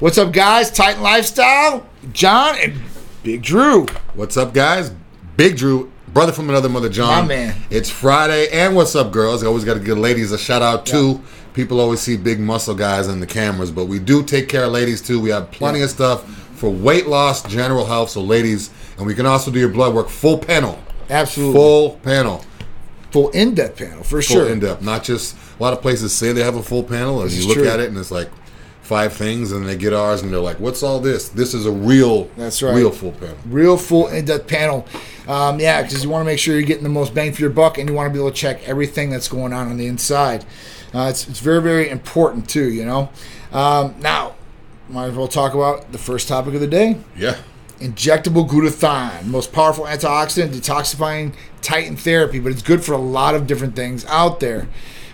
What's up, guys? Titan Lifestyle, John and Big Drew. What's up, guys? Big Drew, brother from another mother, John. My man. It's Friday, and what's up, girls? I always got to give ladies a shout out too. People always see big muscle guys in the cameras, but we do take care of ladies too. We have plenty Yeah. of stuff for weight loss, general health, so ladies, and we can also do your blood work full panel. Absolutely. Full panel. Full in-depth panel for Full sure. in depth. Not just a lot of places say they have a full panel, and This you look true. at it and it's like five things, and they get ours and they're like, "What's all this?" This is a real, That's right. real full panel. Real full in-depth panel. Um, yeah, because you want to make sure you're getting the most bang for your buck, and you want to be able to check everything that's going on on the inside. Uh, it's, it's very, very important too. You know. Um, now, might as well talk about the first topic of the day. Yeah. injectable glutathione, most powerful antioxidant, detoxifying Titan therapy, but it's good for a lot of different things out there.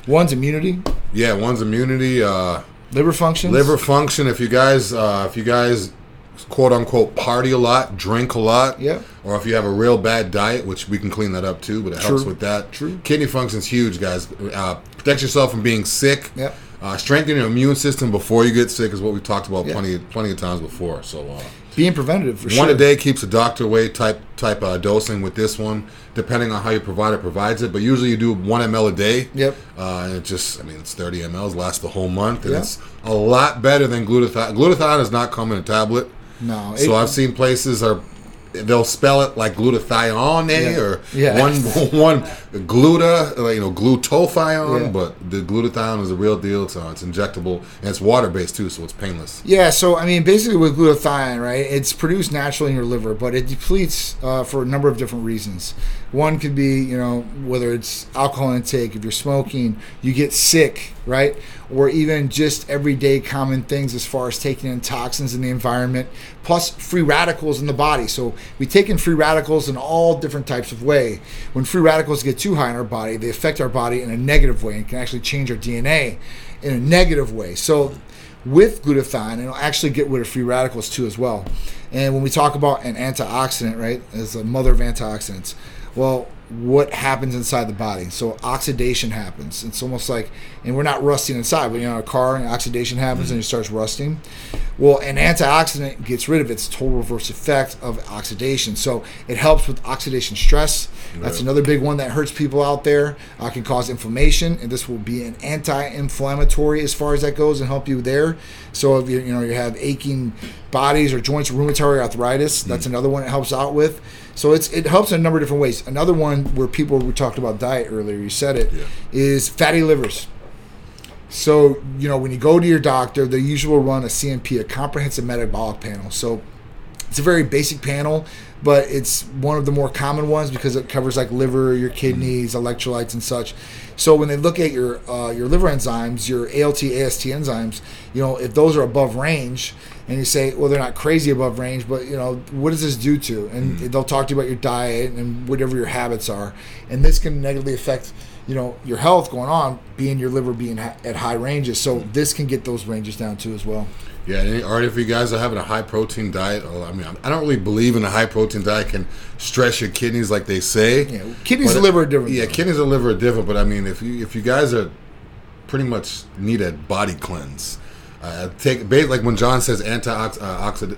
One's immunity, Yeah, one's immunity. Uh, liver functions, liver function if you guys uh, if you guys quote unquote party a lot drink a lot Yeah. or if you have a real bad diet which we can clean that up too but it helps with that True. kidney function's huge guys uh, protect yourself from being sick Yep. uh, strengthen your immune system before you get sick is what we've talked about Yeah. plenty plenty of times before so uh, being preventative for one sure. a day keeps a doctor away type type uh, dosing with this one, depending on how your provider provides it. But usually you do one ml a day. Yep. Uh, and it just, I mean, it's 30 mLs, lasts the whole month, and Yeah. it's a lot better than glutathione. Glutathione does not come in a tablet. No, So it- I've seen places are they'll spell it like glutathione Yeah. or Yeah. one one gluta, like, you know, glutathione, Yeah. but the glutathione is a real deal. So it's injectable and it's water based too, so it's painless. Yeah, so I mean, basically with glutathione, right? It's produced naturally in your liver, but it depletes uh, for a number of different reasons. One could be, you know, whether it's alcohol intake, if you're smoking, you get sick, right? Or even just everyday common things as far as taking in toxins in the environment, plus free radicals in the body. So we take in free radicals in all different types of way. When free radicals get too high in our body, they affect our body in a negative way and can actually change our DNA in a negative way. So with glutathione, it'll actually get rid of free radicals too as well. And when we talk about an antioxidant, right, as a mother of antioxidants, well, what happens inside the body? So oxidation happens. It's almost like, and we're not rusting inside, but you know, a car and oxidation happens and mm-hmm. it starts rusting. Well, an antioxidant gets rid of its total reverse effect of oxidation. So it helps with oxidation stress. That's Right. another big one that hurts people out there. Uh, can cause inflammation, and this will be an anti-inflammatory as far as that goes, and help you there. So if you you know you have aching bodies or joints, rheumatoid arthritis, that's another one it helps out with. So it's it helps in a number of different ways. Another one where people we talked about diet earlier, you said it, is Yeah. fatty livers. So, you know, when you go to your doctor, they usually run a CMP, a comprehensive metabolic panel. So, it's a very basic panel, but it's one of the more common ones because it covers like liver, your kidneys, electrolytes, and such. So when they look at your uh, your liver enzymes, your ALT, AST enzymes, you know if those are above range, and you say, well, they're not crazy above range, but you know what does this do to? And they'll talk to you about your diet and whatever your habits are, and this can negatively affect you know your health going on, being your liver being ha- at high ranges. So this can get those ranges down too as well. Yeah, and- or if you guys are having a high protein diet, I mean, I don't really believe in a high protein diet can stress your kidneys like they say. Yeah, kidneys But- and liver are different. Yeah, kidneys and liver are different, but I mean, if you if you guys are pretty much need a body cleanse, uh, take like when John says antioxidant.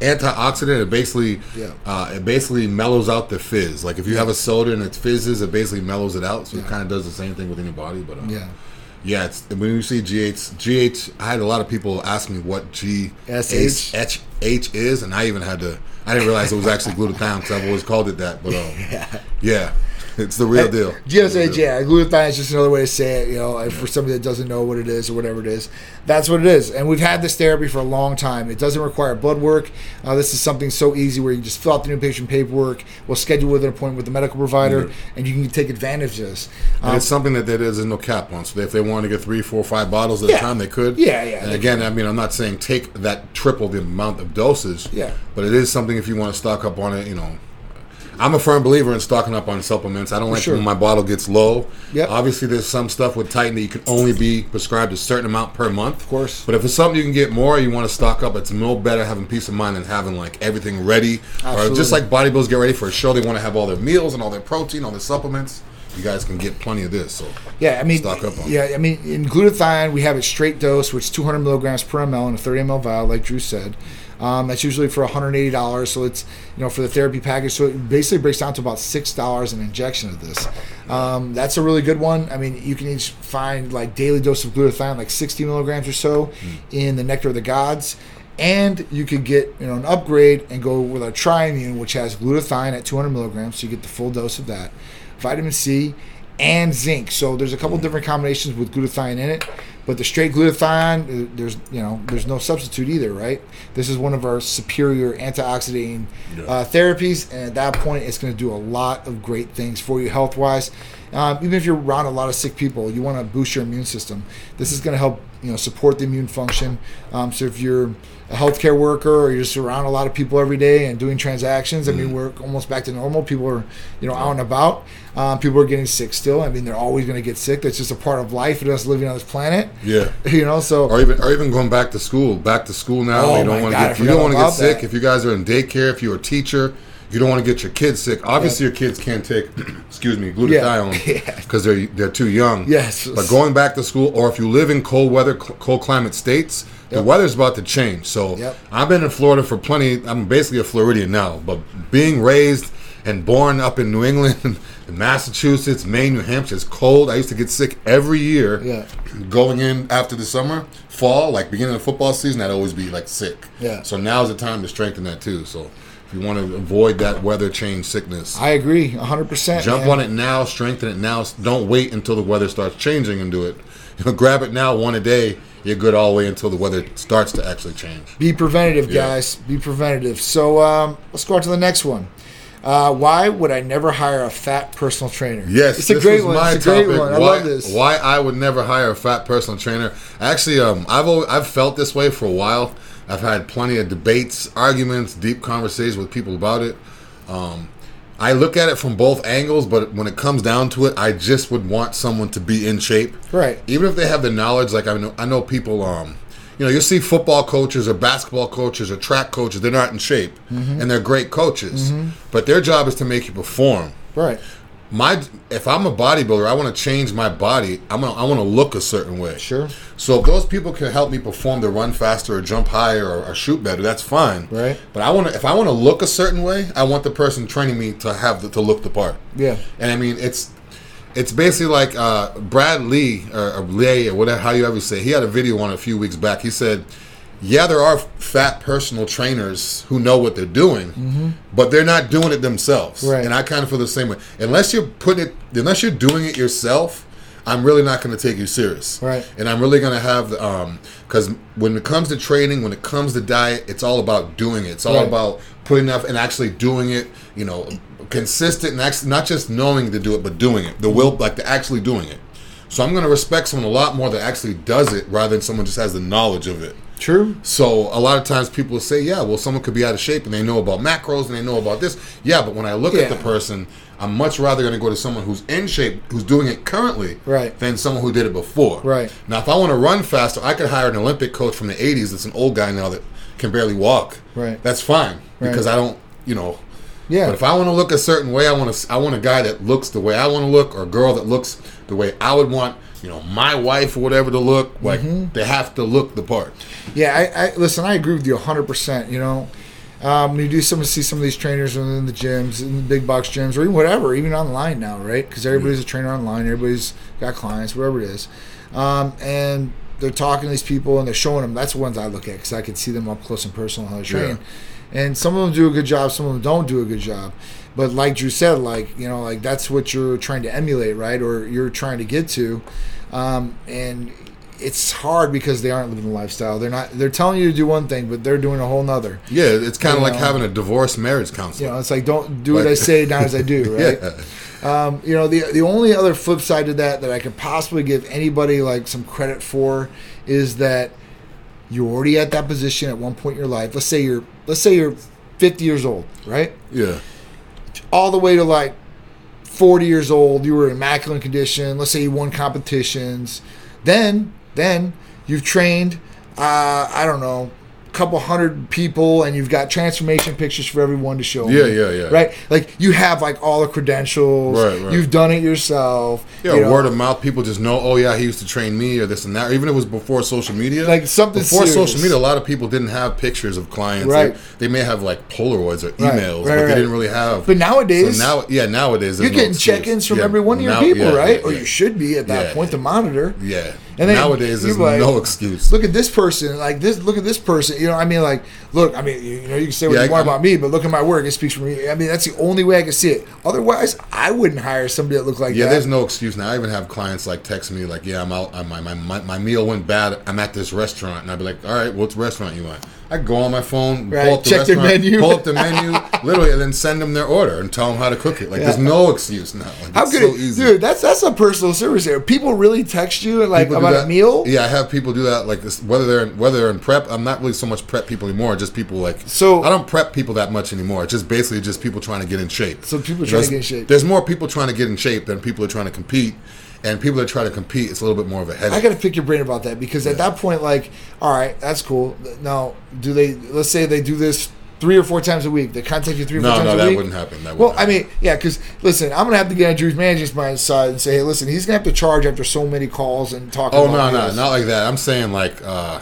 Antioxidant, it basically, Yeah. uh, it basically mellows out the fizz. Like if you have a soda and it fizzes, it basically mellows it out. So it kind of does the same thing within your body. But uh, Yeah. yeah, it's when you see GH, GH. I had a lot of people ask me what G SH? H H is, and I even had to. I didn't realize it was actually glutathione because I've always called it that. But um, yeah, it's the real deal. GSH, yeah, glutathione is just another way to say it. You know, and for somebody that doesn't know what it is or whatever it is, that's what it is. And we've had this therapy for a long time. It doesn't require blood work. Uh, this is something so easy where you just fill out the new patient paperwork. We'll schedule with an appointment with the medical provider, and you can take advantage of this. And Um, it's something that there is no cap on. So if they wanted to get three, four, five bottles at Yeah. a time, they could. Yeah, yeah, And again, I mean, I'm not saying take that triple the amount of doses. Yeah. But it is something if you want to stock up on it. You know, I'm a firm believer in stocking up on supplements. I don't like sure. when my bottle gets low. Yep. Obviously, there's some stuff with Titan that you can only be prescribed a certain amount per month. Of course. But if it's something you can get more, you want to stock up. It's no better having peace of mind than having like everything ready. Or just like bodybuilders get ready for a show, they want to have all their meals and all their protein, all their supplements. you guys can get plenty of this. So Yeah, I mean, Stock up on yeah, I mean, in glutathione, we have a straight dose, which is 200 milligrams per ml in a 30 ml vial, like Drew said. Um, that's usually for 180 dollars. So it's you know for the therapy package. So it basically breaks down to about six dollars an injection of this. Um, that's a really good one. I mean, you can each find like daily dose of glutathione, like 60 milligrams or so, in the Nectar of the Gods. And you could get you know an upgrade and go with our Triimmune, which has glutathione at 200 milligrams, so you get the full dose of that, vitamin C, and zinc. So there's a couple different combinations with glutathione in it, but the straight glutathione, uh, there's you know there's no substitute either, right? This is one of our superior antioxidant uh, therapies, and at that point, it's going to do a lot of great things for you health wise. Um, even if you're around a lot of sick people, you want to boost your immune system. This is going to help you know support the immune function. Um, so if you're a healthcare worker or you're just around a lot of people every day and doing transactions, I mean we're almost back to normal. People are you know out and about. Um, people are getting sick still. I mean they're always going to get sick. That's just a part of life of us living on this planet. yeah. You know, so Or even, or even going back to school. Back to school now. Oh you don't want to get. You don't want to get sick. that. If you guys are in daycare, if you're a teacher, you don't want to get your kids sick. Obviously, your kids can't take, excuse me, glutathione Yeah. because they're they're too young. Yes. But going back to school, or if you live in cold weather, cold climate states, the Yep. weather's about to change. So Yep. I've been in Florida for plenty. I'm basically a Floridian now, but being raised and born up in New England, in Massachusetts, Maine, New Hampshire, it's cold. I used to get sick every year. Yeah. Going in after the summer, fall, like beginning of football season, I'd always be like sick. Yeah. So now's the time to strengthen that too. So if you want to avoid that weather change sickness, I agree, hundred percent. jump on it now, strengthen it now. Don't wait until the weather starts changing and do it. You know, grab it now, one a day. You're good all the way until the weather starts to actually change. Be preventative, Yeah. guys. Be preventative. So um, let's go on to the next one. Uh, why would I never hire a fat personal trainer? Yes, it's a this great one. my It's a great one. I why, love this. Why I would never hire a fat personal trainer. Actually, um, I've always, I've felt this way for a while. I've had plenty of debates, arguments, deep conversations with people about it. Um, I look at it from both angles, but when it comes down to it, I just would want someone to be in shape. Right. Even if they have the knowledge, like I know, I know people. Um, you know, you see football coaches or basketball coaches or track coaches. They're not in shape, Mm-hmm. and they're great coaches, but their job is to make you perform Right. My if I'm a bodybuilder, I want to change my body. I'm gonna, I want to look a certain way. Sure. So if those people can help me perform to run faster or jump higher or, or shoot better, that's fine. Right. But I want to if I want to look a certain way, I want the person training me to have the, to look the part. Yeah. And I mean it's it's basically like uh, Brad Lee or, or Lay or whatever how you ever say. He had a video on a few weeks back. He said. Yeah, there are fat personal trainers who know what they're doing, but they're not doing it themselves. Mm-hmm. Right. And I kind of feel the same way. Unless you're putting it, unless you're doing it yourself, I'm really not going to take you serious. Right. And I'm really going to have, um, because when it comes to training, when it comes to diet, it's all about doing it. It's all Right. about putting up and actually doing it. You know, consistent and actually not just knowing to do it, but doing it. The will, like the actually doing it. So I'm going to respect someone a lot more that actually does it rather than someone just has the knowledge of it. True. So a lot of times people will say, "Yeah, well, someone could be out of shape and they know about macros and they know about this." Yeah, but when I look at the person, I'm much rather going to go to someone who's in shape, who's doing it currently, Right. than someone who did it before. Right. Now, if I want to run faster, I could hire an Olympic coach from the '80s. That's an old guy now that can barely walk. Right. That's fine Right. because I don't, you know. Yeah. But if I want to look a certain way, I want to. I want a guy that looks the way I want to look, or a girl that looks the way I would want. You know, my wife or whatever to look like. Mm-hmm. They have to look the part. Yeah, I, I listen. I agree with you 100. percent You know, um, when you do some see some of these trainers in the gyms, in the big box gyms, or even whatever, even online now, right? Because everybody's a trainer online. Everybody's got clients, whatever it is, um, and they're talking to these people and they're showing them. That's the ones I look at because I can see them up close and personal how they train. And some of them do a good job, some of them don't do a good job. But like Drew said, like you know, like that's what you're trying to emulate, right? Or you're trying to get to, um, and it's hard because they aren't living the lifestyle. They're not. They're telling you to do one thing, but they're doing a whole nother. Yeah, it's kind of like know. having a divorce marriage counselor. You know, it's like don't do what Like- I say, not as I do, right? Yeah. Um, you know, the the only other flip side to that that I could possibly give anybody like some credit for is that you're already at that position at one point in your life. Let's say you're let's say you're 50 years old, right? Yeah. All the way to like 40 years old, you were in immaculate condition. Let's say you won competitions. Then, then you've trained, uh, I don't know, couple hundred people and you've got transformation pictures for everyone to show. Yeah, me, yeah, yeah. Right, like you have like all the credentials. Right, right. You've done it yourself. Yeah, you know. word of mouth. People just know. Oh yeah, he used to train me, or this and that. Or even if it was before social media. Like something before serious. social media. A lot of people didn't have pictures of clients. Right. They, they may have like Polaroids or emails, right, but right. they didn't really have. But nowadays, so now, yeah, nowadays you're there's no getting check-ins from Yeah, every one of your now- people, yeah, right? yeah, or you should be at that point to monitor. Yeah. And then nowadays there's like, no excuse. Look at this person, like this. Look at this person. You know, I mean, like, look. I mean, you, know, you can say what Yeah, you want I'm- about me, but look at my work. It speaks for me. I mean, that's the only way I can see it. Otherwise, I wouldn't hire somebody that looked like Yeah, that. Yeah, there's no excuse now. I even have clients like text me like, "Yeah, I'm out. I, my, my my my meal went bad. I'm at this restaurant," and I'd be like, "All right, what restaurant you want?" I go on my phone, Right, pull up the check restaurant, menu. pull up the menu, literally, and then send them their order and tell them how to cook it. Like, there's no excuse now. Like, How it's could so it, easy. dude? That's that's a personal service there. People really text you like People about a that. meal. Yeah, I have people do that. Like this, whether they're in, whether they're in prep, I'm not really so much prep people anymore. Just people like So- I don't prep people that much anymore. It's just basically just people trying to get in shape. So people trying know, to get in shape. There's more people trying to get in shape than people are trying to compete, and people that try to compete, it's a little bit more of a headache. I got to pick your brain about that because at that point, like, all right, that's cool. Now, do they? Let's say they do this three or four times a week. They contact you three or No, four times no, a week. No, no, that wouldn't happen. That Well, wouldn't I happen. mean, yeah, because listen, I'm gonna have to get on Drew's management's side and say, hey, listen, he's gonna have to charge after so many calls and talking. Oh no, no, not like that. I'm saying like uh,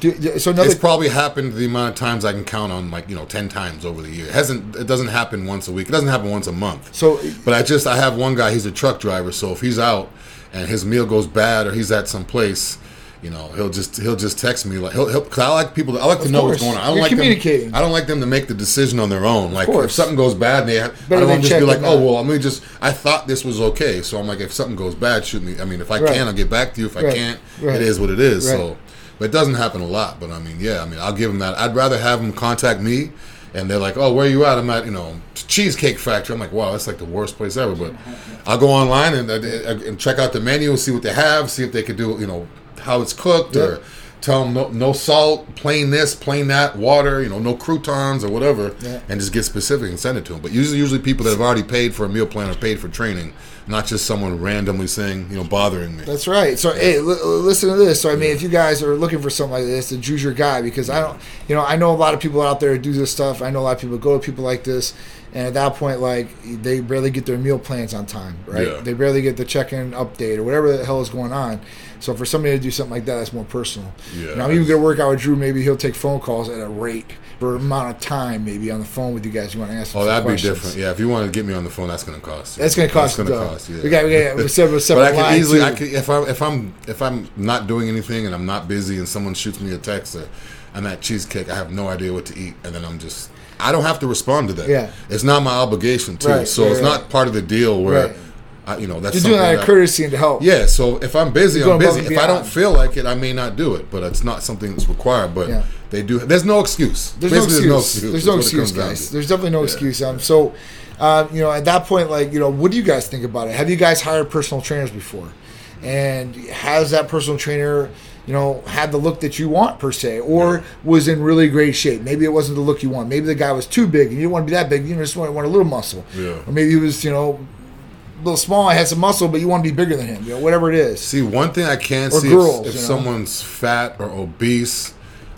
Do- do- so another it's probably happened the amount of times I can count on, like you know, ten times over the year. It hasn't. It doesn't happen once a week. It doesn't happen once a month. so But I just I have one guy. He's a truck driver, so if he's out and his meal goes bad or he's at some place, you know, he'll just he'll just text me like he'll, he'll cause I like people. To, I like to Of know course. what's going on. I don't You're like communicating. Them, I don't like them to make the decision on their own. Like if something goes bad, they I don't want to just be like, oh well, me just. I thought this was okay, so I'm like, if something goes bad, shoot me. I mean, if I Right. can, I'll get back to you. If I can't, Right. it is what it is. Right. So, but it doesn't happen a lot. But I mean, yeah, I mean, I'll give them that. I'd rather have them contact me. And they're like, "Oh, where are you at?" I'm at, you know, Cheesecake Factory. I'm like, "Wow, that's like the worst place ever." But I'll go online and, uh, and check out the menu and see what they have, see if they could do, you know, how it's cooked, Yeah. or tell them no, no salt, plain this, plain that, water, you know, no croutons or whatever, Yeah. and just get specific and send it to them. But usually, usually people that have already paid for a meal plan or paid for training, not just someone randomly saying, you know, bothering me. That's right. So, hey, li- listen to this. So, I mean, if you guys are looking for something like this, then choose your guy because I don't, you know, I know a lot of people out there do this stuff. I know a lot of people go to people like this, and at that point, like they barely get their meal plans on time, right? Yeah. They barely get the check-in update or whatever the hell is going on. So, for somebody to do something like that, that's more personal. Yeah, You know, I'm even gonna work out with Drew. Maybe he'll take phone calls at a rate for amount of time, maybe on the phone with you guys. You want to ask? Oh, that'd questions. be different. Yeah, if you want to get me on the phone, that's going to cost. you. That's gonna cost. That's going to cost. Yeah. We got we got we separate But separate I can easily, too. I can, if I'm if I'm if I'm not doing anything and I'm not busy and someone shoots me a text or I'm at cheesecake, I have no idea what to eat, and then I'm just I don't have to respond to that. Yeah. it's not my obligation to. Right, so right, it's right. not part of the deal where, Right. I, you know, that's You're doing that out of courtesy and to help. Yeah, so if I'm busy, You're I'm going above busy. and If I don't beyond. feel like it, I may not do it, but it's not something that's required. But Yeah. they do. There's no excuse. There's Basically, no excuse. There's no is what it excuse, comes down guys. to. There's definitely no excuse. Um, so, um, you know, at that point, like, you know, what do you guys think about it? Have you guys hired personal trainers before? And has that personal trainer, you know, had the look that you want per se, or was in really great shape? Maybe it wasn't the look you want. Maybe the guy was too big and you didn't want to be that big. You just want, want a little muscle. Yeah. Or maybe he was, you know, little small, I had some muscle, but you want to be bigger than him. You know, whatever it is. See, one thing I can Or see girls, if, if you know? someone's fat or obese,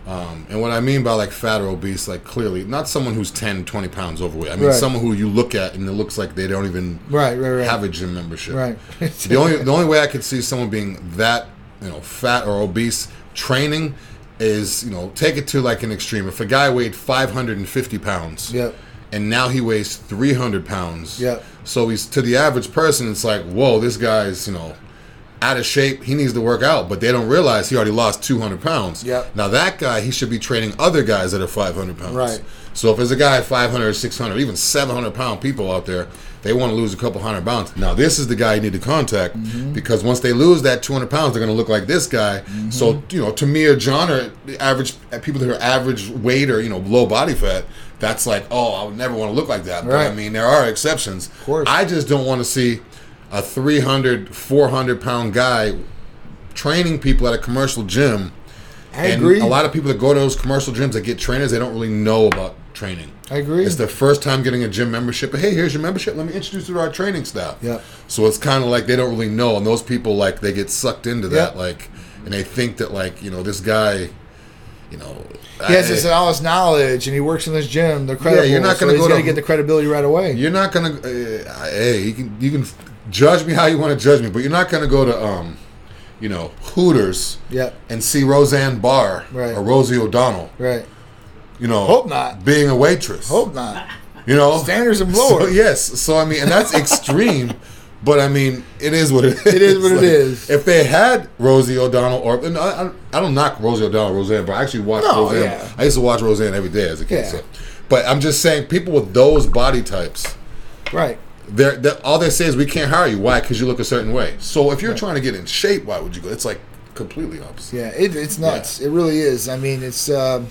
um, and what I mean by like fat or obese, like clearly, not someone who's 10, 20 pounds overweight. I mean Right. someone who you look at and it looks like they don't even Right, right, right. have a gym membership. Right. the only the only way I could see someone being that you know fat or obese training is you know take it to like an extreme. If a guy weighed 550 pounds, Yep. And now he weighs 300 pounds. Yep. So he's to the average person, it's like, whoa, this guy's you know out of shape. He needs to work out, but they don't realize he already lost 200 pounds. Yep. Now that guy, he should be training other guys that are 500 pounds. Right. So if there's a guy 500, 600, even 700 pound people out there, they want to lose a couple hundred pounds. Now this is the guy you need to contact Mm-hmm. because once they lose that 200 pounds, they're going to look like this guy. Mm-hmm. So you know, to me or John or the average people that are average weight or you know low body fat, that's like, oh, I would never want to look like that. But I mean, there are exceptions. Of course. I just don't want to see a 300, 400 pound guy training people at a commercial gym. I and agree. a lot of people that go to those commercial gyms that get trainers, they don't really know about training. I agree. It's their first time getting a gym membership. Hey, here's your membership. Let me introduce you to our training staff. Yep. So it's kind of like they don't really know, and those people like they get sucked into that, Yep. like, and they think that like you know this guy you know, He has I- this all this knowledge, and he works in this gym. They're credible. you're not gonna go gotta get the credibility right away. You're not gonna. Uh, hey, you can you can judge me how you want to judge me, but you're not gonna go to um, you know, Hooters Yeah, and see Roseanne Barr Right. or Rosie O'Donnell. right. You know, Hope not. being a waitress. Hope not. You know, Standards are So, lower. yes. So I mean, and that's extreme. But I mean, it is what it is. It is what it Like, is. If they had Rosie O'Donnell, or and I, I, I don't knock Rosie O'Donnell, Roseanne, but I actually watch No, Roseanne. yeah. I used to watch Roseanne every day as a kid. Yeah. So. But I'm just saying, people with those body types, Right. they're, they're, all they say is we can't hire you. Why? Because you look a certain way. So if you're trying to get in shape, why would you go? It's like completely opposite. Yeah, it, it's nuts. It really is. I mean, it's um,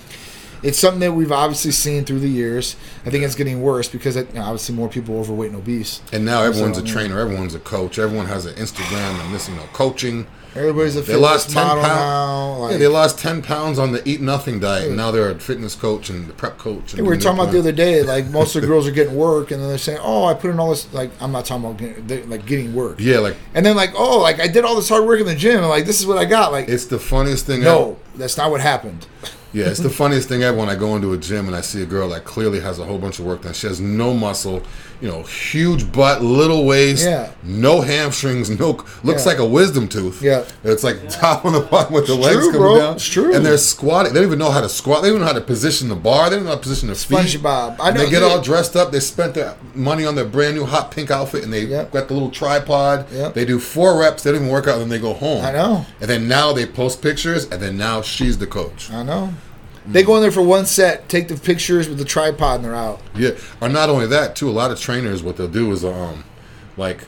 it's something that we've obviously seen through the years. I think it's getting worse because it, you know, obviously more people are overweight and obese. And now everyone's So, a trainer, everyone's a coach, everyone has an Instagram and this, you know, coaching. Everybody's a They fitness lost ten pounds. Like, yeah, they lost ten pounds on the eat nothing diet, and now they're a fitness coach and the prep coach. And we were talking about the other day, like most of the girls are getting work, and then they're saying, "Oh, I put in all this." Like, I'm not talking about getting, like getting work. Yeah, like And then like, oh, like I did all this hard work in the gym, and like this is what I got. Like, it's the funniest thing. no, that's not what happened. Yeah, it's the funniest thing ever when I go into a gym and I see a girl that clearly has a whole bunch of work done. She has no muscle, you know, huge butt, little waist, Yeah. no hamstrings, no looks Yeah. like a wisdom tooth. Yeah. it's like top on the bottom with the It's legs true, coming bro. down. It's true. and they're squatting. They don't even know how to squat. They don't even know how to position the bar. They don't know how to position their feet. SpongeBob. I know. they get yeah. all dressed up. They spent their money on their brand new hot pink outfit, and they Yep. got the little tripod. Yep. They do four reps. They don't even work out, and then they go home. I know. And then now they post pictures, and then now she's the coach. I know. They go in there for one set, take the pictures with the tripod, and they're out. Yeah. Or not only that, too. A lot of trainers, what they'll do is, um, like,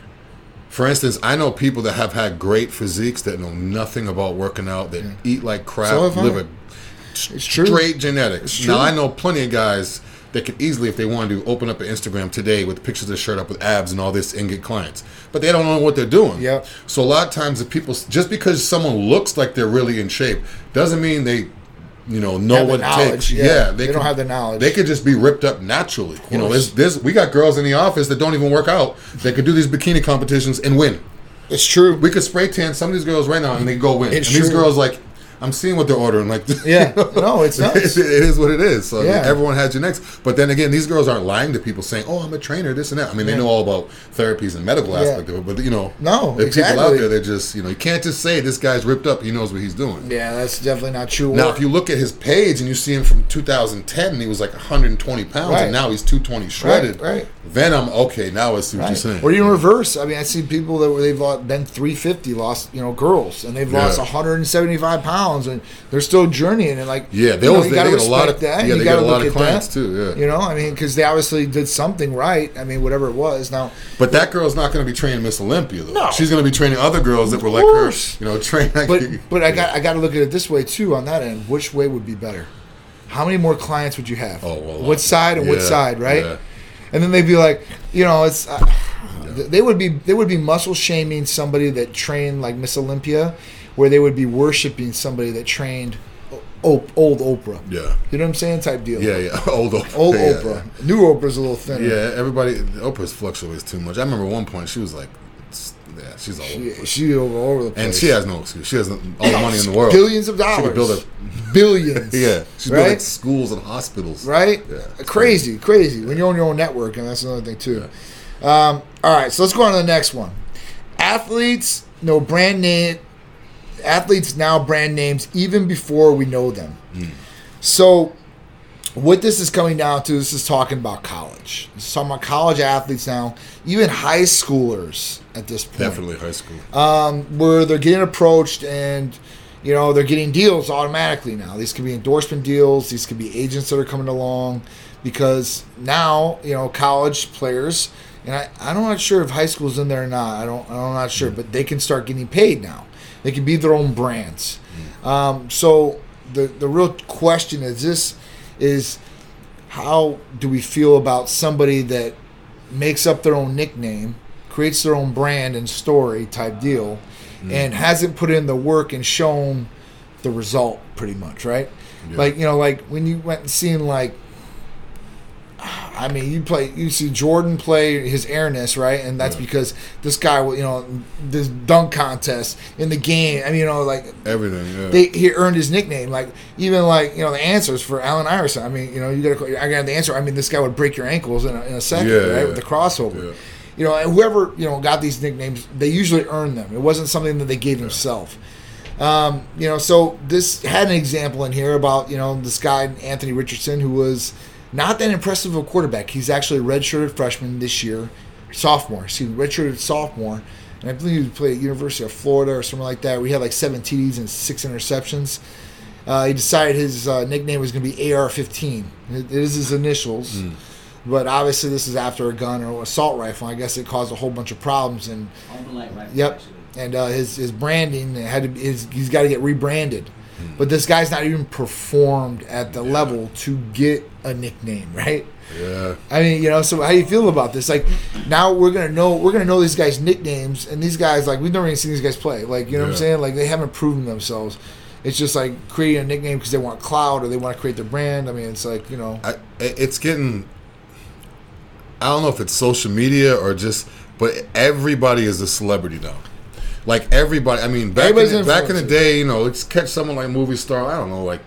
for instance, I know people that have had great physiques that know nothing about working out, that eat like crap, So live a It's true. straight genetics. True. Now I know plenty of guys that could easily, if they wanted to, open up an Instagram today with pictures of their shirt up with abs and all this and get clients, but they don't know what they're doing. Yep. So a lot of times, if people just because someone looks like they're really in shape doesn't mean they, you know, know what it takes. yeah. they, They don't have the knowledge. They could just be ripped up naturally. You know, there's, there's we got girls in the office that don't even work out. They could do these bikini competitions and win. It's true. We could spray tan some of these girls right now and they go win. It's and these girls like. I'm seeing what they're ordering. Like, Yeah. No, it's nuts. it is what it is. So Yeah. everyone has your next. But then again, these girls aren't lying to people saying, "Oh, I'm a trainer, this and that." I mean, they know all about therapies and medical Yeah. aspect of it. But you know, No, the people out there, they're just you know, you can't just say this guy's ripped up. He knows what he's doing. Yeah, that's definitely not true. Now, if you look at his page and you see him from 2010, he was like 120 pounds, Right. and now he's 220 shredded. right. Then I'm okay. Now I see what Right. you're saying. Or even reverse. I mean, I see people that were, they've lost, been 350, lost, you know, girls, and they've lost Yeah. 175 pounds, and they're still journeying. And like, Yeah, they you know, always- you they gotta get a lot of- that. yeah, you they gotta get a lot look of at clients that. too, yeah. You know, I mean, because they obviously did something right. I mean, whatever it was. Now, But that girl's not going to be training Miss Olympia though. No. She's going to be training other girls that were like course. her. You know, train. but but I got I got to look at it this way too. On that end, which way would be better? How many more clients would you have? Oh, well, what side and what side, right? yeah. And then they'd be like, you know, it's uh, they would be they would be muscle shaming somebody that trained like Miss Olympia, where they would be worshiping somebody that trained o- old Oprah. Yeah. You know what I'm saying? Type deal. Yeah, yeah. Old Oprah. Old yeah, Oprah. New Oprah's a little thinner. Yeah. yeah, everybody. Oprah's fluctuates too much. I remember one point she was like, yeah, she's all over. She, place. she over over the place. And she has no excuse. She has all the money in the world. billions of dollars. She could build a billions. yeah. She's Right? building schools and hospitals. right? Yeah, it's crazy, crazy. When you're on your own network, and that's another thing too. Um, all right, so let's go on to the next one. Athletes no brand name. Athletes now brand names even before we know them. Hmm. So, what this is coming down to, this is talking about college. This is talking about college athletes now, even high schoolers at this point Definitely high school. um, where they're getting approached and you know they're getting deals automatically now. These could be endorsement deals. These could be agents that are coming along because now you know college players. And I, I'm not sure if high school's in there or not. I don't. I'm not sure, but they can start getting paid now. They can be their own brands. Um, so the the real question is this: is how do we feel about somebody that makes up their own nickname, creates their own brand and story type deal, and hasn't put in the work and shown the result pretty much, right? Yeah. Like you know, like when you went and seen like I mean, you play, you see Jordan play his airness, right? And that's Yeah. because this guy, you know, this dunk contest in the game. I mean, you know, like Everything. Yeah. they he earned his nickname. Like even like you know the answers for Allen Iverson. I mean, you know, you got to I got the answer. I mean, this guy would break your ankles in a, in a second, Yeah, right, with the crossover. You know, and whoever you know got these nicknames, they usually earned them. It wasn't something that they gave himself. Um, you know, so this had an example in here about you know this guy Anthony Richardson who was not that impressive of a quarterback. He's actually a redshirted freshman this year, sophomore. Excuse me, redshirted sophomore, and I believe he played at University of Florida or something like that. We had like seven TDs and six interceptions. Uh, he decided his uh, nickname was going to be AR-15. It, it is his initials, but obviously this is after a gun or assault rifle. I guess it caused a whole bunch of problems and Open light rifle, Yep. actually. and uh, his his branding had to be, his, he's got to get rebranded. Mm. But this guy's not even performed at the level to get a nickname, right? yeah. I mean, you know, so how do you feel about this? Like, now we're gonna know we're gonna know these guys' nicknames, and these guys like we've never even seen these guys play. Like, you know what I'm saying? Like they haven't proven themselves. It's just like creating a nickname because they want cloud or they want to create their brand. I mean, it's like you know, I, it's getting. I don't know if it's social media or just, but everybody is a celebrity now. Like everybody, I mean, back in, the, back in the day, you know, let's catch someone like movie star. I don't know, like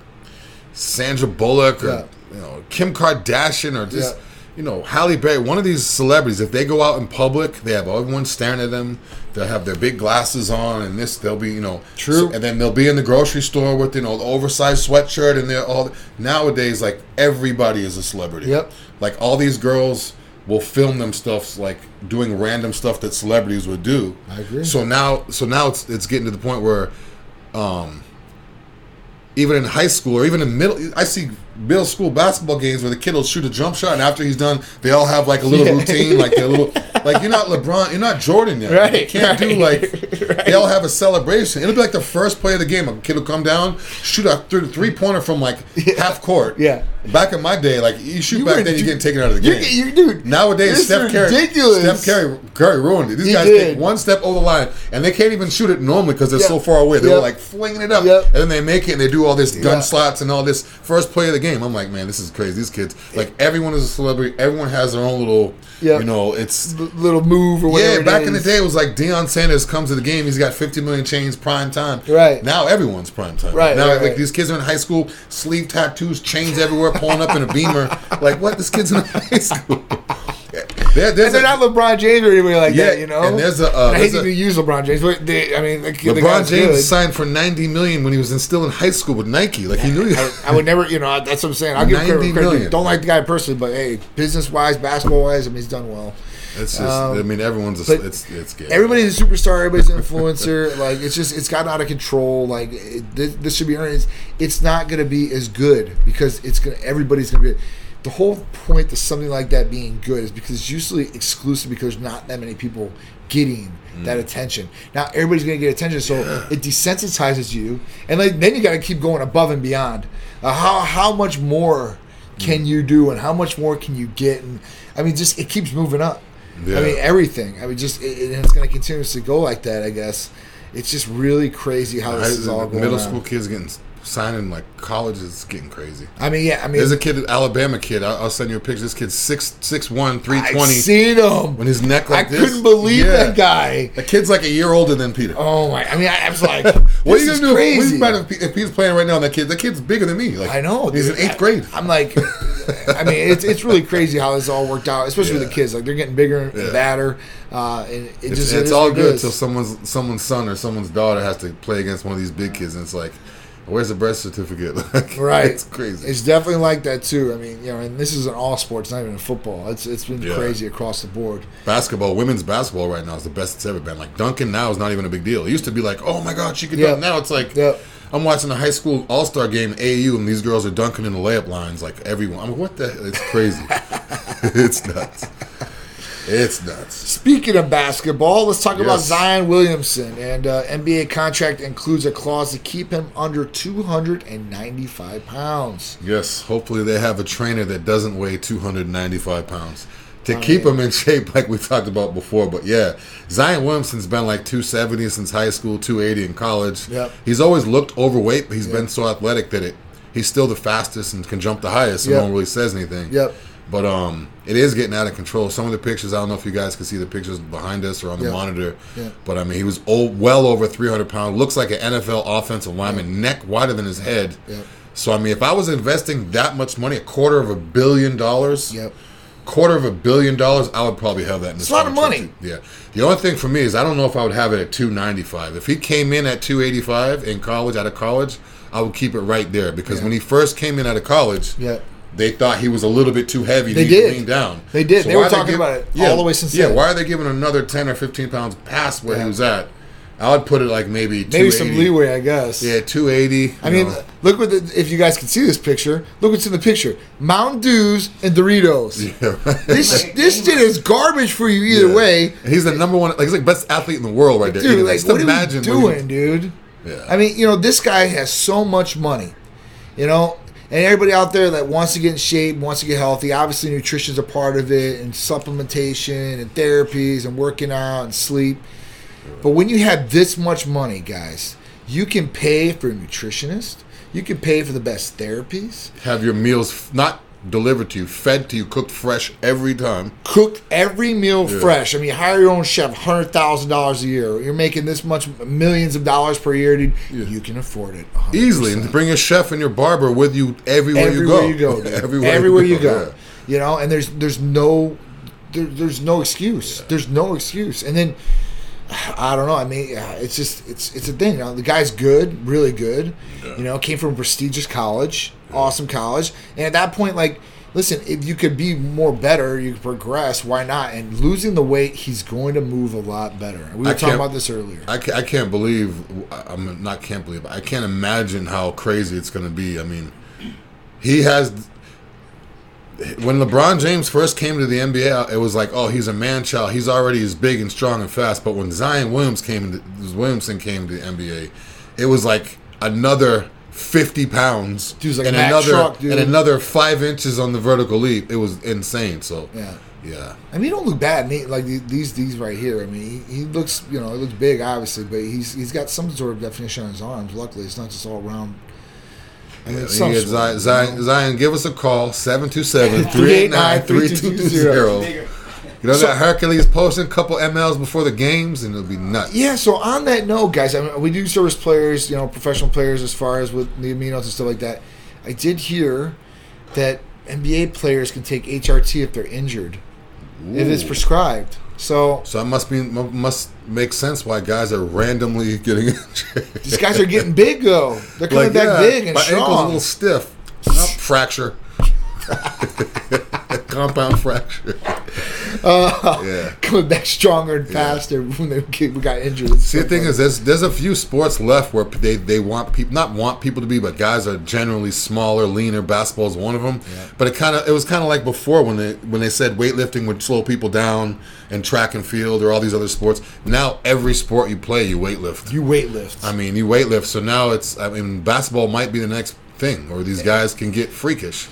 Sandra Bullock or Yeah. you know Kim Kardashian or just Yeah. you know Halle Berry. One of these celebrities, if they go out in public, they have everyone staring at them. They'll have their big glasses on, and this they'll be you know True. and then they'll be in the grocery store with you know the oversized sweatshirt, and they're all nowadays like everybody is a celebrity. Yep. Like all these girls will film them stuff like doing random stuff that celebrities would do. I agree. So now, so now it's it's getting to the point where, um, even in high school or even in middle, I see middle school basketball games where the kid will shoot a jump shot, and after he's done, they all have like a little Yeah. routine, like a little, like you're not LeBron, you're not Jordan yet. Right, You can't do right, like they all have a celebration. It'll be like the first play of the game. A kid will come down, shoot a th- three pointer from like half court. Yeah. Back in my day, like you shoot You back were- then, you're getting taken out of the game. you dude. Nowadays, Steph Curry, ridiculous. Steph Curry, Curry ruined it. These He guys did. take one step over the line, and they can't even shoot it normally because they're so far away. They're Yep. like flinging it up, Yep. and then they make it, and they do all this gun Yeah. slots and all this first play of the game. I'm like, man, this is crazy. These kids, like everyone is a celebrity. Everyone has their own little, Yep. you know, it's. L- little move or whatever. Yeah, back in the day, it was like Deion Sanders comes to the game. He's got 50 million chains, prime time. Right. now, everyone's prime time. Right, now, right, like right. these kids are in high school, sleeve tattoos, chains everywhere, pulling up in a beamer. Like what? This kid's in high school. There, And they're a- not LeBron James or anybody like Yeah, that, you know. and there's a, uh, And I hate there's to use LeBron James, but they, I mean, the LeBron James good. signed for 90 million when he was in, still in high school with Nike. Like he knew. I, I would never, you know, that's what I'm saying. I'll give 90 credit. credit. Don't like the guy personally, but hey, business wise, basketball wise, I mean, he's done well. It's just. Um, I mean, everyone's. A, it's it's gay. Everybody's a superstar. Everybody's an influencer. like it's just it's gotten out of control. Like it, this, this should be earned. It's, it's not going to be as good because it's gonna. Everybody's going to be. The whole point to something like that being good is because it's usually exclusive because not that many people getting that attention. Now everybody's going to get attention, so it desensitizes you, and like then you got to keep going above and beyond. Uh, how how much more can you do, and how much more can you get? And I mean, just it keeps moving up. Yeah. I mean, everything. I mean, just it, it's going to continuously go like that. I guess it's just really crazy how this is all going. middle on. school kids getting signing like college is getting crazy. I mean, yeah. I mean, There's a kid, Alabama kid. I'll, I'll send you a picture. This kid's six six one, three I've twenty. seen him. When his neck like I this. couldn't believe Yeah. that guy. The kid's like a year older than Peter. Oh my! I mean, I, I was like, what are you gonna do? Crazy. What do you matter if, if Peter's playing right now? And that kid, that kid's bigger than me. Like I know. He's dude. in eighth I- grade. I'm like, I mean, it's it's really crazy how this all worked out, especially with the kids. Like they're getting bigger and badder, uh, and it It's, just it's it is all good until someone's someone's son or someone's daughter has to play against one of these big kids, and it's like, where's the birth certificate? Like, Right. It's crazy. It's definitely like that too. I mean, you know, and this is in all sports, not even in football. It's it's been Yeah. crazy across the board. basketball, women's basketball right now is the best it's ever been. Like dunking now is not even a big deal. It used to be like, oh my god, she can Yeah. dunk. Now it's like, Yeah. I'm watching a high school all star game AU, and these girls are dunking in the layup lines like everyone. I'm like, what the? It's crazy. it's nuts. It's nuts. Speaking of basketball, let's talk about Zion Williamson. And uh, NBA contract includes a clause to keep him under 295 pounds. Yes, hopefully they have a trainer that doesn't weigh 295 pounds to keep him in shape, like we talked about before. But yeah, Zion Williamson's been like 270 since high school, 280 in college. Yep. He's always looked overweight, but he's been so athletic that it he's still the fastest and can jump the highest, so Yep. no one really says anything. Yep. But um, it is getting out of control. Some of the pictures, I don't know if you guys can see the pictures behind us or on the Yeah. monitor. Yeah. But I mean, he was old, well over 300 pounds. Looks like an NFL offensive lineman, neck wider than his head. So I mean, if I was investing that much money, a quarter of a billion dollars, Yep. quarter of a billion dollars, I would probably have that. In It's a lot of money. Yeah. The only thing for me is I don't know if I would have it at 295. If he came in at 285 in college, out of college, I would keep it right there because Yeah. when he first came in out of college, Yep. They thought he was a little bit too heavy. They to did. lean down. They did. They were are talking give- about it all the way since Yeah. then. Why are they giving another 10 or 15 pounds past where Yeah. he was at? I would put it like maybe Maybe some leeway, I guess. Yeah, 280. I you mean, look what the, if you guys can see this picture. Look what's in the picture: Mountain Dews and Doritos. Yeah, right. This this shit is garbage for you either Yeah. way, he's the number one, like he's like best athlete in the world right there. dude. Like. Just what are imagine you what he- doing, dude? Yeah. I mean, you know, this guy has so much money, you know, and everybody out there that wants to get in shape, wants to get healthy. Obviously, nutrition's a part of it, and supplementation, and therapies, and working out, and sleep. But when you have this much money, guys, you can pay for a nutritionist. You can pay for the best therapies. have your meals not delivered to you, fed to you, cooked fresh every time. Cook every meal Yeah. fresh. I mean, hire your own chef, hundred thousand dollars a year. You're making this much millions of dollars per year, dude. You can afford it 100%. Easily, and bring a chef and your barber with you everywhere, you go. everywhere you you go. go, everywhere, everywhere, you go. yeah. You know, and there's there's no there, there's no excuse. There's no excuse. And then I don't know. I mean, yeah, it's just it's it's a thing. You know, the guy's good, really good. You know, came from a prestigious college, awesome college, and at that point, like. Listen, if you could be more better, you could progress. Why not? And losing the weight, he's going to move a lot better. We were I talking about this earlier. I can't, I can't believe I'm not can't believe I can't imagine how crazy it's going to be. I mean, he has when LeBron James first came to the NBA, it was like, oh, he's a man child. He's already as big and strong and fast. But when Zion Williams came, to, Williamson came to the NBA, it was like another. 50 pounds Dude's like and Mack another truck, dude. and another five inches on the vertical leap. It was insane. So yeah. yeah, I mean, he don't look bad. Nate, Like these, these right here. I mean, he, he looks, you know, he looks big, obviously, but he's he's got some sort of definition on his arms. Luckily, it's not just all round. I mean, Yeah, it's some you sort, get Zion, Zion. Zion, give us a call 727-389-3220. You know that Hercules posting a couple MLs before the games and it'll be nuts. Yeah. So on that note, guys, I mean, we do service players, you know, professional players, as far as with the aminos and stuff like that. I did hear that NBA players can take HRT if they're injured, if it's prescribed. So So it must be must make sense why guys are randomly getting injured. these guys are getting big, though. They're coming back yeah, big and my ankle's a little stiff. Not fracture. Compound fracture. Uh, Yeah. coming back stronger and faster when they we got injured. See, the thing is, there's there's a few sports left where they, they want people not want people to be, but guys are generally smaller, leaner. Basketball is one of them. But it kind of it was kind of like before when they when they said weightlifting would slow people down and track and field or all these other sports. Now every sport you play, you weightlift. you weightlift. I mean, you weightlift. So now it's I mean, basketball might be the next thing, or these guys can get freakish.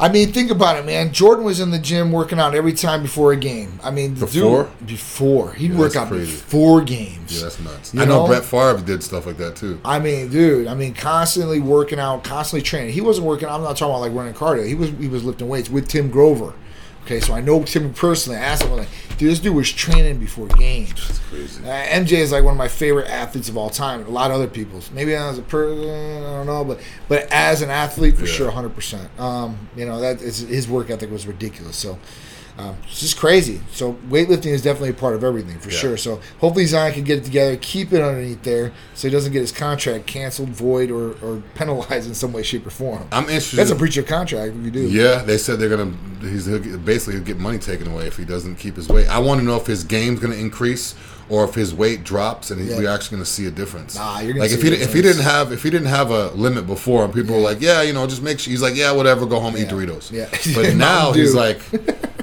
I mean, think about it, man. Jordan was in the gym working out every time before a game. I mean, Before? dude, before he'd Yeah, work out crazy. before games. Yeah, that's nuts. You I know, know? Brett Favre did stuff like that too. I mean, dude. I mean, constantly working out, constantly training. He wasn't working. I'm not talking about like running cardio. He was he was lifting weights with Tim Grover. Okay, so I know Tim personally. I asked him, like, dude, this dude was training before games. Crazy. Uh, MJ is like one of my favorite athletes of all time. A lot of other people's. Maybe as a person, I don't know, but but as an athlete, for Yeah. sure, hundred percent. Um, you know that is, his work ethic was ridiculous. So. Um, it's just crazy. So weightlifting is definitely a part of everything for Yeah. sure. So hopefully Zion can get it together, keep it underneath there, so he doesn't get his contract canceled, void, or, or penalized in some way, shape, or form. I'm interested. That's a breach of contract if you do. Yeah, they said they're gonna. He's get, basically get money taken away if he doesn't keep his weight. I want to know if his game's gonna increase or if his weight drops, and Yeah. we're actually gonna see a difference. Nah, you're gonna like see if he if he didn't have if he didn't have a limit before, and people were like, yeah, you know, just make sure. He's like, yeah, whatever, go home, eat Yeah. Doritos. Yeah. But now he's like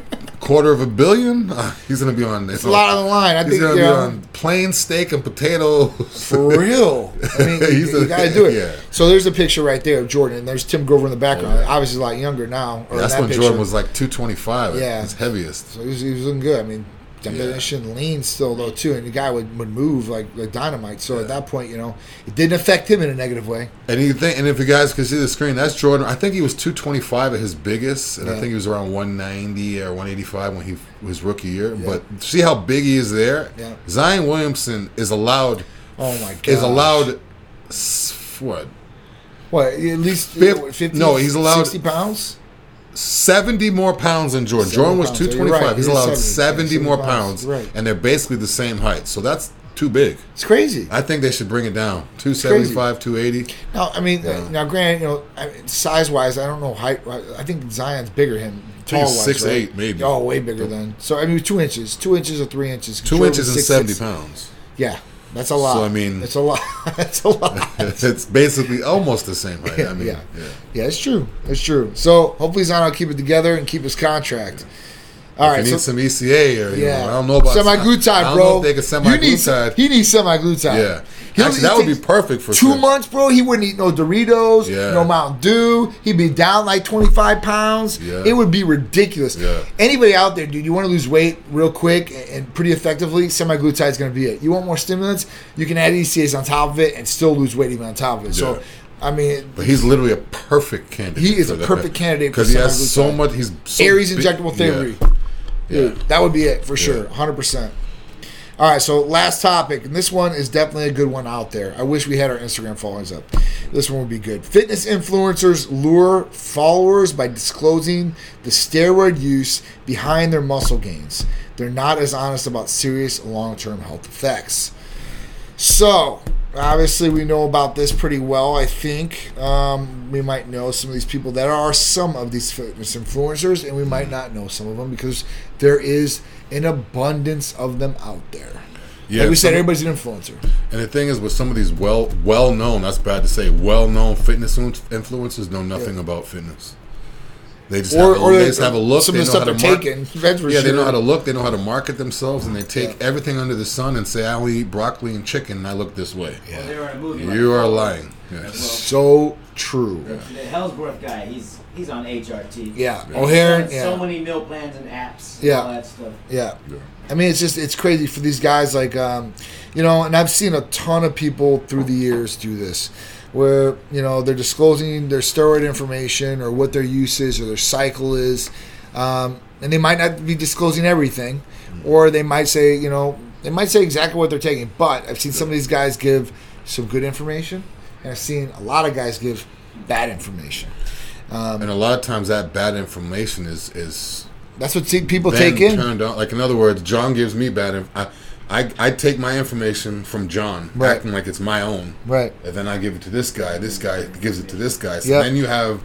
quarter of a billion. Uh, he's gonna be on. It's a lot on the line. I He's think gonna be on plain steak and potatoes. For real. I mean, you, He's you a- got to do it. yeah. So there's a picture right there of Jordan. and There's Tim Grover in the background. Oh, yeah. Obviously, a lot younger now. in That's that when picture. Jordan was like 225. Yeah. his heaviest. So he was, he was looking good. I mean, definition lean still though too, and the guy would, would move like like dynamite. So at that point, you know, it didn't affect him in a negative way. And you think, and if you guys can see the screen, that's Jordan. I think he was 225 at his biggest, and I think he was around 190 or 185 when he his rookie year. But see how big he is there. Yeah. Zion Williamson is allowed Oh my god, is allowed what what at least Fif- 50, no, he's allowed- 60 pounds. 70 more pounds than Jordan. Jordan was pounds. So 225. right. He's You're allowed 70. 70, more 70 pounds, pounds. Right. and they're basically the same height. So that's too big. It's crazy. I think they should bring it down. 275, 280. Now, I mean, uh, now, granted, you know, size-wise, I don't know height. I think Zion's bigger him. he's Tall-wise, 6'8", right? maybe. Oh, way bigger than. So I mean, two inches, two inches or three inches. Two inches and was 70 6'6". pounds. Yeah, that's a lot. I mean- it's a lot. it's a lot. It's basically almost the same height. I mean, yeah. yeah. yeah, it's true. It's true. So hopefully Zion will keep it together and keep his contract. All right, you need so some ECA or you yeah, know, I don't know about semaglutide, I don't bro. they can semaglutide. He needs semaglutide. Yeah, actually, that would be perfect for Two sure. months, bro. He wouldn't eat no Doritos, Yeah. no Mountain Dew. He'd be down like twenty five pounds. Yeah. It would be ridiculous. Yeah. Anybody out there, dude? You want to lose weight real quick and- pretty effectively? Semaglutide is going to be it. You want more stimulants? You can add ECAs on top of it and still lose weight even on top of it. So, I mean, But he's literally a perfect candidate. He is a that. perfect candidate because he has so much. He's so Aries big- injectable theory. Yeah. That would be it for sure, hundred percent. All right, so last topic, and this one is definitely a good one out there. I wish we had our Instagram followers up. This one would be good. Fitness influencers lure followers by disclosing the steroid use behind their muscle gains. They're not as honest about serious long-term health effects. So, obviously, we know about this pretty well. I think um, we might know some of these people. that are some of these fitness influencers, and we might not know some of them because there is an abundance of them out there. Yeah, like we said, everybody's an influencer. And the thing is, with some of these well well known, that's bad to say, well known fitness influencers know nothing about fitness. They just, Or, have, or they just have a look. Some they of the know stuff how they're to market- taking. That's for Yeah, they know how to look. They know how to market themselves, and they take Yeah. everything under the sun and say, "I only eat broccoli and chicken, and I look this way." Well, they were a movie. like You are that. lying. Yeah. So true. the Hellsworth guy, he's he's on HRT. Yeah, He's O'Hare. Yeah, So many meal plans and apps. and Yeah. All that stuff. Yeah. Yeah. I mean, it's just it's crazy for these guys. Like, um, you know, and I've seen a ton of people through the years do this, where you know they're disclosing their steroid information or what their use is or their cycle is, um, and they might not be disclosing everything, or they might say, you know, they might say exactly what they're taking. But I've seen some of these guys give some good information, and I've seen a lot of guys give bad information. And a lot of times, that bad information is is That's what see- people take in. turned on. Like in other words, John gives me bad. Inf- I, I I take my information from John, Right. acting like it's my own, Right. and then I give it to this guy. This guy gives it to this guy. So Yep. then you have,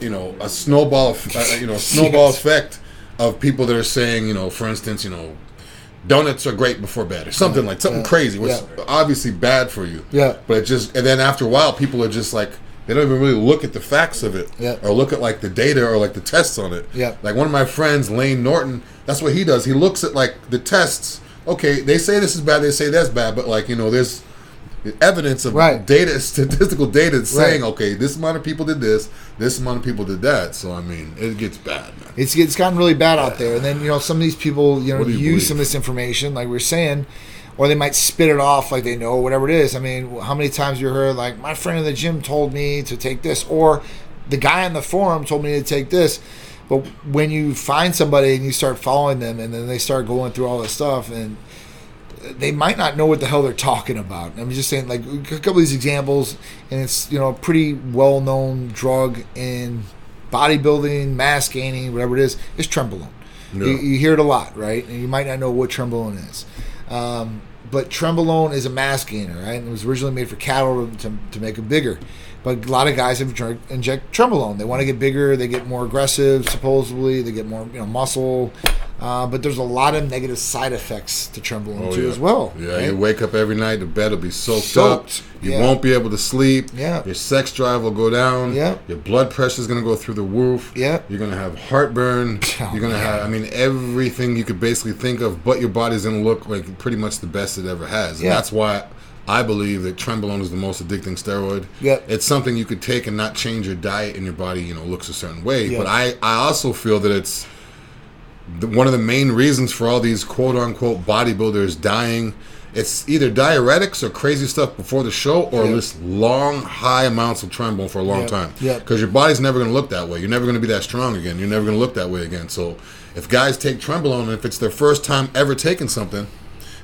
you know, a snowball, uh, you know, snowball Yes. effect of people that are saying, you know, for instance, you know, donuts are great before bed or something like something Yeah. crazy, which Yeah. obviously bad for you. Yeah. But it just and then after a while, people are just like. They don't even really look at the facts of it, Yeah. or look at like the data or like the tests on it. Yeah. Like one of my friends, Layne Norton, that's what he does. He looks at like the tests. Okay, they say this is bad, they say that's bad, but like you know, there's evidence of Right. data, statistical data saying, Right. okay, this amount of people did this, this amount of people did that. So I mean, it gets bad, man. It's it's gotten really bad out there, and then you know some of these people you know do use believe? some of this information, like we are saying, or they might spit it off like they know whatever it is. I mean, how many times you heard like my friend in the gym told me to take this, or the guy on the forum told me to take this. But when you find somebody and you start following them, and then they start going through all this stuff, and they might not know what the hell they're talking about. I'm just saying, like a couple of these examples, and it's you know a pretty well known drug in bodybuilding, mass gaining, whatever it is, is trenbolone. You, you hear it a lot, right? And you might not know what trenbolone is. Um, but trenbolone is a mass gainer, right? And it was originally made for cattle to, to make them bigger. But a lot of guys have drunk, inject trenbolone. They want to get bigger. They get more aggressive, supposedly. They get more, you know, muscle. Uh, but there's a lot of negative side effects to trenbolone too, Oh, yeah. as well. Yeah, right? you wake up every night, the bed will be soaked, Soaked, up. You yeah. won't be able to sleep. Yeah. Your sex drive will go down. Yeah. Your blood pressure is going to go through the roof. Yeah. You're going to have heartburn. Oh, You're going to have, I mean, everything you could basically think of, but your body's going to look like pretty much the best it ever has. And Yeah. that's why I believe that trenbolone is the most addicting steroid. Yep. It's something you could take and not change your diet and your body, you know, looks a certain way. Yeah. But I, I also feel that it's the, one of the main reasons for all these quote unquote bodybuilders dying. It's either diuretics or crazy stuff before the show, or Yep. this long, high amounts of trenbolone for a long Yep. time. Yep. Because your body's never going to look that way. You're never going to be that strong again. You're never going to look that way again. So, if guys take trenbolone and if it's their first time ever taking something,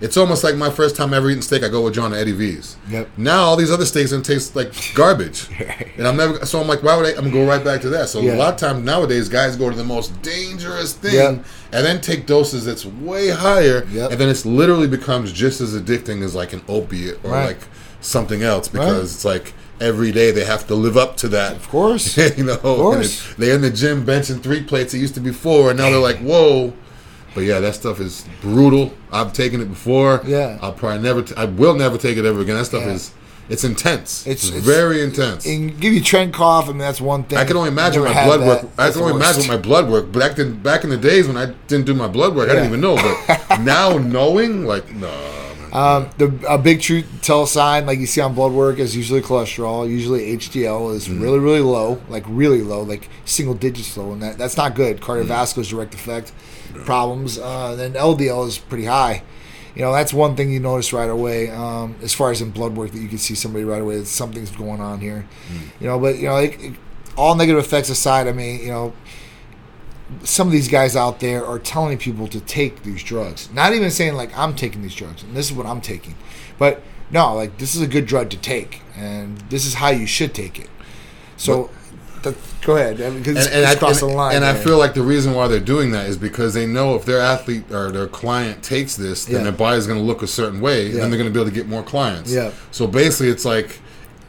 it's almost like my first time ever eating steak. I go with John to Eddie V's. Yep. Now all these other steaks gonna taste like garbage, and I'm never. So I'm like, why would I? I'm gonna go right back to that. So Yeah. a lot of times nowadays, guys go to the most dangerous thing, Yep. and then take doses that's way higher, Yep. and then it's literally becomes just as addicting as like an opiate or Right. like something else because Right. it's like every day they have to live up to that. Of course. you know, course. and it- they're in the gym benching three plates. It used to be four, and now they're like, whoa. But yeah, that stuff is brutal. I've taken it before. Yeah. I'll probably never. T- I will never take it ever again. That stuff Yeah. is. It's intense. It's- It's, it's- very intense. And give you tren cough. I mean, that's one thing. I can only imagine my blood that. work. I That's can only imagine my blood work. Back then, back in the days when I didn't do my blood work, I didn't even know. But now knowing, like, no. man. Um, the a big true tell sign, like you see on blood work, is usually cholesterol. Usually HDL is Mm-hmm. really, really low, like really low, like single digits low, and that, that's not good. Cardiovascular is direct effect problems. Uh, then LDL is pretty high. You know, that's one thing you notice right away. Um, as far as in blood work, that you can see somebody right away that something's going on here. Mm. You know, but you know, like, all negative effects aside, I mean, you know, some of these guys out there are telling people to take these drugs. Not even saying like I'm taking these drugs and this is what I'm taking, but no, like this is a good drug to take and this is how you should take it. So, that, go ahead, I mean, and, and, I, and, the line. and I feel like the reason why they're doing that is because they know if their athlete or their client takes this, then Yeah. their body's going to look a certain way, and Yeah. then they're going to be able to get more clients. Yeah. So basically, it's like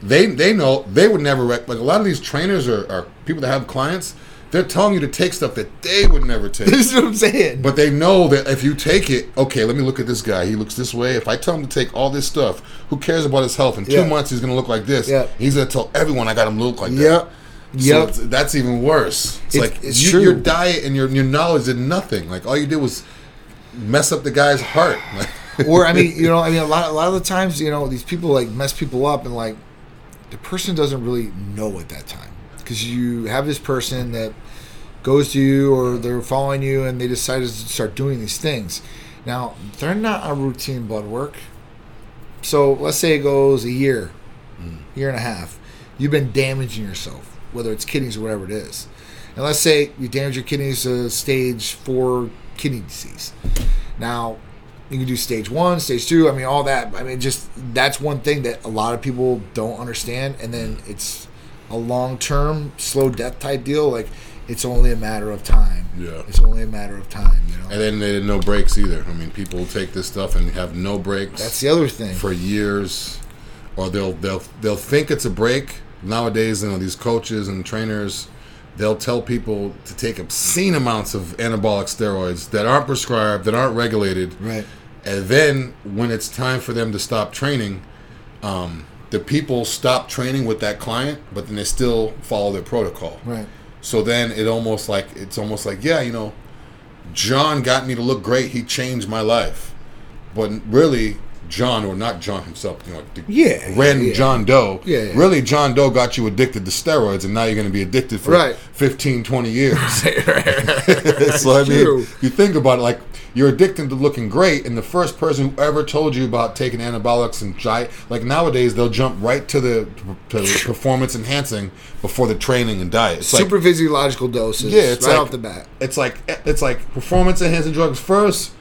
they they know they would never rec- like a lot of these trainers are, or people that have clients. They're telling you to take stuff that they would never take. this is what I'm saying. But they know that if you take it, okay, let me look at this guy. He looks this way. If I tell him to take all this stuff, who cares about his health? In two Yeah. months, he's going to look like this. Yeah. He's going to tell everyone I got him to look like that. yep, yep. it's- that's even worse. It's, It's- like it's you, your diet and your your knowledge did nothing. Like all you did was mess up the guy's heart. or I mean, you know, I mean, a lot, a lot of the times, you know, these people like mess people up, and like the person doesn't really know at that time because you have this person that goes to you or they're following you, and they decided to start doing these things. Now they're not a routine blood work, so let's say it goes a year, mm. year and a half. You've been damaging yourself, whether it's kidneys or whatever it is. And let's say you damage your kidneys to stage four kidney disease. Now, you can do stage one, stage two. I mean, all that. I mean, just that's one thing that a lot of people don't understand. And then it's a long term, slow death type deal. Like, it's only a matter of time. Yeah. It's only a matter of time, you know? and then they had no breaks either. I mean, people take this stuff and have no breaks That's the other thing. for years, or they'll they'll they'll think it's a break. Nowadays, you know, these coaches and trainers, they'll tell people to take obscene amounts of anabolic steroids that aren't prescribed, that aren't regulated. right. And then when it's time for them to stop training, um, the people stop training with that client, but then they still follow their protocol. Right. So then it almost like it's almost like yeah, you know, John got me to look great. He changed my life, but really. John, or not John himself, you know, Yeah, random yeah. John Doe. Yeah, yeah. Really, John Doe got you addicted to steroids, and now you're going to be addicted for Right. 15, 20 years. so I mean, True. you think about it, like you're addicted to looking great, and the first person who ever told you about taking anabolics and gi- like nowadays they'll jump right to the to the performance enhancing before the training and diet. It's Super like physiological doses. yeah, it's right like, off the bat. It's like it's like performance enhancing drugs first,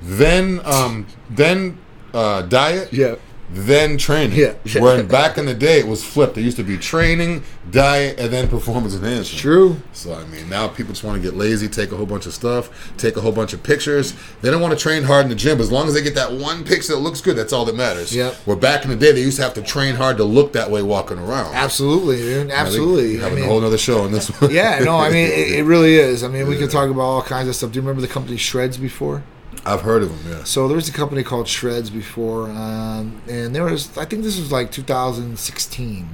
then um then uh, diet, Yeah. then training. Yeah. Where back in the day it was flipped. It used to be training, diet, and then performance enhancement. True. So I mean, now people just want to get lazy, take a whole bunch of stuff, take a whole bunch of pictures. They don't want to train hard in the gym. As long as they get that one picture that looks good, that's all that matters. Yep. Where back in the day, they used to have to train hard to look that way walking around. Absolutely, dude. Absolutely. I Having mean, a whole other show on this one. yeah, no, I mean, it, it really is. I mean, we can talk about all kinds of stuff. Do you remember the company Shredz before? I've heard of them. Yeah. So there was a company called Shredz before, um, and there was, I think this was like 2016.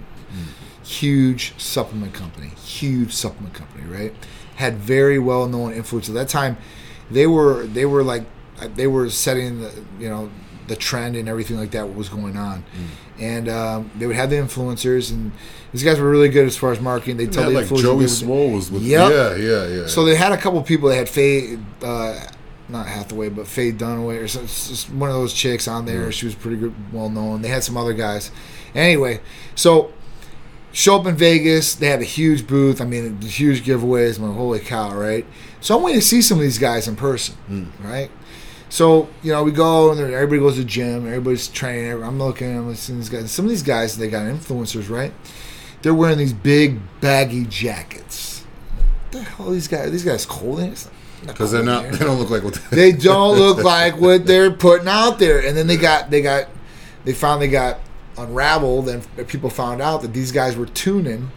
Huge supplement company, huge supplement company, right? Had very well known influence at that time. They were, they were like, they were setting, the, you know, the trend and everything like that what was going on, and um, they would have the influencers, and these guys were really good as far as marketing. They tell Yeah, the like influencers Joey Swole was with. Yep. Yeah, yeah, yeah. So they had a couple people. that had Faye, uh, not Hathaway, but Faye Dunaway, or some, one of those chicks on there. She was pretty good, well known. They had some other guys. Anyway, so show up in Vegas. They had a huge booth. I mean, huge giveaways. I'm like, holy cow, right? So I'm waiting to see some of these guys in person, hmm. right? So you know, we go and everybody goes to the gym. Everybody's training. I'm looking. I'm to these guys. Some of these guys, they got influencers, right? They're wearing these big baggy jackets. What the hell are these guys? Are these guys cold? It's not because they're not, in they don't look like what They don't look like what they're putting out there. And then they got they got they finally got unraveled, and people found out that these guys were tuning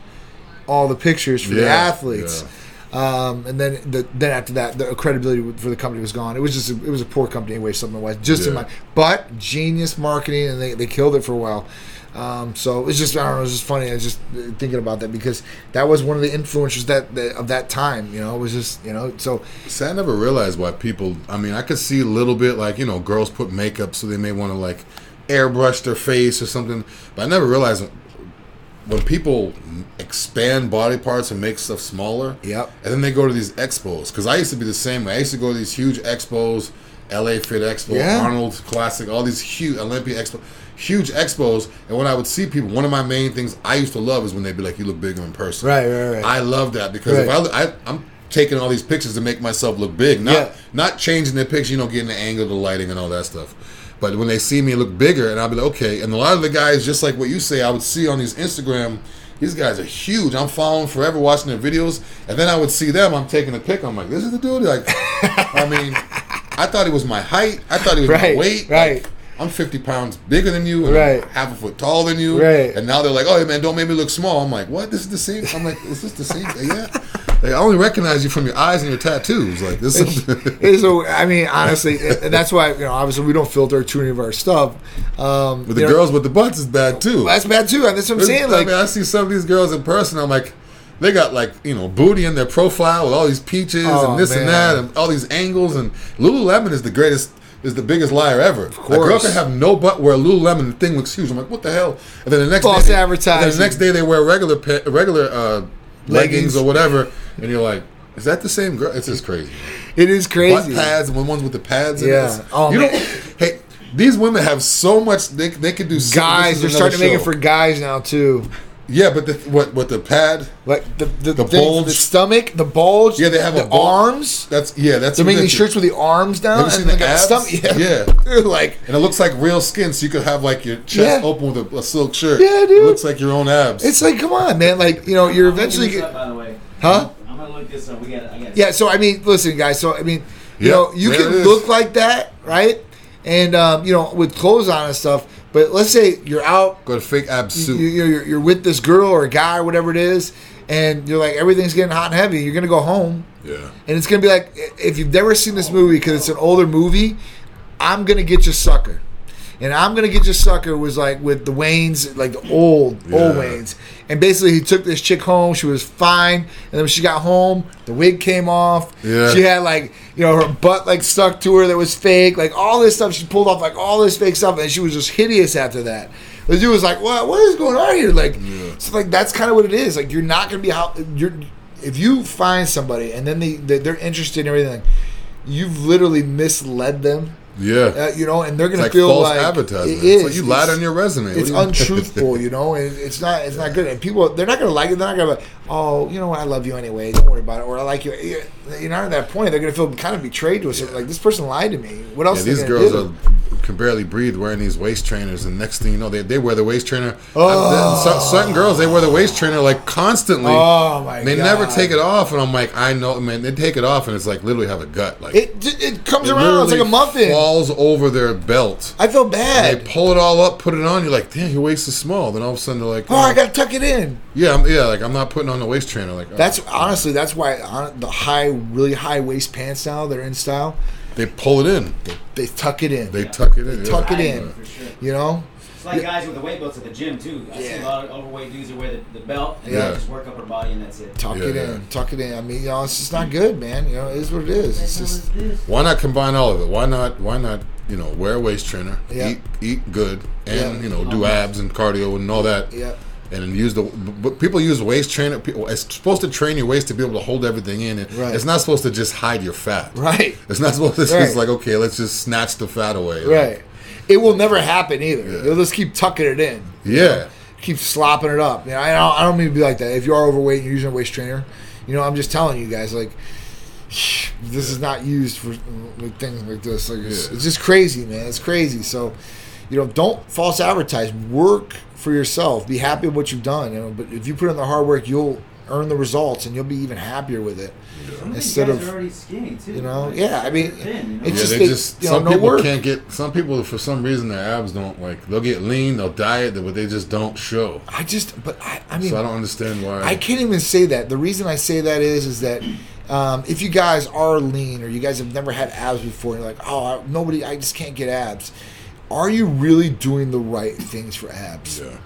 all the pictures for the Yeah, athletes. Um, and then the, then after that, the credibility for the company was gone. It was just a, it was a poor company anyway, something wise. Just in Yeah. my but genius marketing, and they, they killed it for a while. Um, so it's just I don't know, it's just funny. I was just thinking about that because that was one of the influencers that, that of that time. You know, it was just you know so See, I never realized why people. I mean, I could see a little bit like you know, girls put makeup so they may want to like airbrush their face or something, but I never realized when people expand body parts and make stuff smaller. Yep. And then they go to these expos because I used to be the same way. I used to go to these huge expos, LA Fit Expo, Yeah. Arnold Classic, all these huge Olympia Expo, huge expos. And when I would see people, one of my main things I used to love is when they'd be like, "You look bigger in person." Right, right, right. I love that because if Right. I, I I'm taking all these pictures to make myself look big, not Yeah. not changing the picture, you know, getting the angle, the lighting, and all that stuff. But when they see me look bigger, and I'll be like, okay. And a lot of the guys, just like what you say, I would see on these Instagram. These guys are huge. I'm following forever, watching their videos, and then I would see them. I'm taking a pic. I'm like, this is the dude. Like, I mean, I thought he was my height. I thought he was Right, my weight. right. Like, I'm 50 pounds bigger than you, and I'm Right. half a foot taller than you. Right. And now they're like, oh, hey, man, don't make me look small. I'm like, what? This is the same. I'm like, is this the same? Yeah. Like, I only recognize you from your eyes and your tattoos. Like this. Is so I mean, honestly, and that's why you know, obviously, we don't filter too many of our stuff. Um, But the girls with the butts is bad too. that's bad too. And that's what I'm saying. I Like, mean, I see some of these girls in person. I'm like, they got like you know booty in their profile with all these peaches Oh, and this and that and all these angles. And Lululemon is the greatest, is the biggest liar ever. Of course. a girl can have no butt wear a Lululemon. The thing looks huge. I'm like, what the hell? And then the next False day, advertising. the next day they wear regular regular uh, leggings. Leggings. or whatever, and you're like. Is that the same girl? It's just crazy. it is Butt crazy. pads and the ones with the pads. Yeah. it. Oh, you man. don't. Hey, these women have so much. They, they could do. so- Guys, they're starting to make it for guys now too. Yeah, but the, what what the pad? Like the the, The thing bulge. the stomach, the bulge. Yeah, they have the a bulge. arms. That's yeah. That's They're making these shirts with the arms down Have you seen and they the got abs? stomach. Yeah, Yeah. like And it looks like real skin, so you could have like your chest Yeah. open with a, a silk shirt. Yeah, dude. It looks like your own abs. it's like, come on, man. Like you know, you're I'm gonna eventually. look this Get, up, by the way. Huh? I'm gonna look this up. We got. I got. Yeah, so I mean, listen, guys. So I mean, you Yeah, know, you can look like that, right? And um, you know, with clothes on and stuff. But let's say you're out, Got a fake abs you, suit. you're, you're, you're with this girl or a guy or whatever it is, and you're like everything's getting hot and heavy. You're gonna go home, yeah. and it's gonna be like if you've never seen this movie because it's an older movie. I'm gonna get you sucker. And I'm gonna get you sucker was like with the Waynes, like the old, old Yeah. Waynes. And basically he took this chick home, she was fine, and then when she got home, the wig came off. Yeah. She had like, you know, her butt like stuck to her that was fake, like all this stuff. She pulled off like all this fake stuff, and she was just hideous after that. The dude was like, "What? What is going on here?" Like, so like that's kind of what it is. Like, you're not gonna be how you're if you find somebody and then they, they they're interested in everything. You've literally misled them Yeah. uh, you know, and they're gonna like feel false like advertising. It It's like you lied on your resume. It's you- untruthful, you know, and it's not. It's not good. And people, they're not gonna like it. They're not gonna. Be, oh, you know what? I love you anyway. Don't worry about it. Or I like you. You're not at that point. They're gonna feel kind of betrayed to us. Like this person lied to me. What else? Yeah, these girls do? are, can barely breathe wearing these waist trainers, and next thing you know, they, they wear the waist trainer. Oh. I- certain girls they wear the waist trainer like constantly. Oh, my They God. never take it off, and I'm like, I know, man. They take it off, and it's like literally have a gut. Like It it comes it around. It's like a muffin. Falls over their belt. I feel bad. They pull it all up, put it on. You're like, damn, your waist is small. Then all of a sudden they're like, Oh, I oh. gotta tuck it in. yeah, I'm, yeah, like I'm not putting on the waist trainer. Like That's oh. honestly that's why on the high, really high waist pants now they're in style. they pull it in. They tuck it in. They tuck it in. tuck yeah. it in. Sure. You know. It's like guys with the weight belts at the gym too. I see a lot of overweight dudes who wear the, the belt and Yeah. they just work up her body and that's it. Tuck Yeah, it yeah. in, tuck it in. I mean, you know, it's just not good, man. You know, it is what it is. It's just Why not combine all of it? Why not? Why not you know, wear a waist trainer, Yeah. eat eat good, and Yeah. you know, do abs and cardio and all that. Yeah. And use the but people use waist trainer. It's supposed to train your waist to be able to hold everything in. It, Right. It's not supposed to just hide your fat. Right. It's not supposed to. Right. like okay, let's just snatch the fat away. Right. It will never happen either. Yeah. You'll just keep tucking it in. Yeah. Keep slopping it up. You know, I don't, I don't mean to be like that. If you are overweight and you're using a waist trainer, you know, I'm just telling you guys, like, this is not used for like, things like this. Like, it's, Yeah. it's just crazy, man. It's crazy. So, you know, don't false advertise. Work for yourself. Be happy with what you've done. You know, but if you put in the hard work, you'll earn the results, and you'll be even happier with it. Some of these Instead of- already skinny too. you know, Like, yeah, I mean, thin, you know? it's Yeah, just they they- just you know, some no people work. can't get some people for some reason their abs don't like they'll get lean they'll diet but they just don't show. I just, but I, I mean, so I don't understand why. I can't even say that. The reason I say that is, is that um, if you guys are lean or you guys have never had abs before, you're like, oh, I- nobody, I just can't get abs. Are you really doing the right things for abs? Yeah.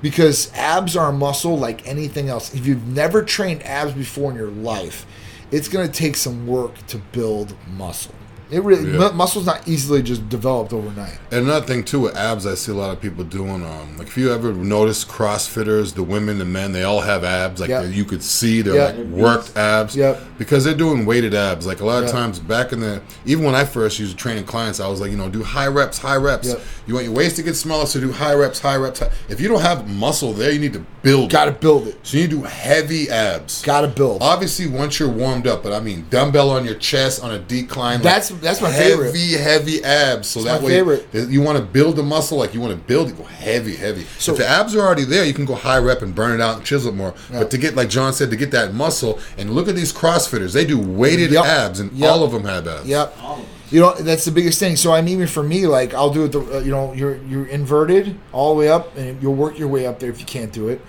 Because abs are a muscle like anything else. If you've never trained abs before in your life, it's going to take some work to build muscle. It really Yeah. mu- muscle's not easily just developed overnight. And another thing too with abs, I see a lot of people doing. Um, like if you ever notice CrossFitters, the women, the men, they all have abs. Like Yep. you could see they're Yep. like worked abs. Yep. Because they're doing weighted abs. Like a lot of Yep. times back in the, even when I first used training clients, I was like, you know, do high reps, high reps. You want your waist to get smaller, so do high reps, high reps. High. If you don't have muscle there, you need to build. Got to build it. So you do heavy abs. Got to build. Obviously, once you're warmed up, but I mean, dumbbell on your chest on a decline. That's like, That's- my heavy, favorite. Heavy, heavy abs. So That's that way, favorite. you want to build the muscle, like you want to build it, go heavy, heavy. So- if the abs are already there, you can go high rep and burn it out and chisel it more. Yeah. But to get, like John said, to get that muscle, and look at these CrossFitters, they do weighted Yep. abs, and Yep. all of them have abs. Yep. All of them. You know that's the biggest thing. So I'm even for me, like I'll do it. The uh, you know you're you're inverted all the way up, and you'll work your way up there if you can't do it.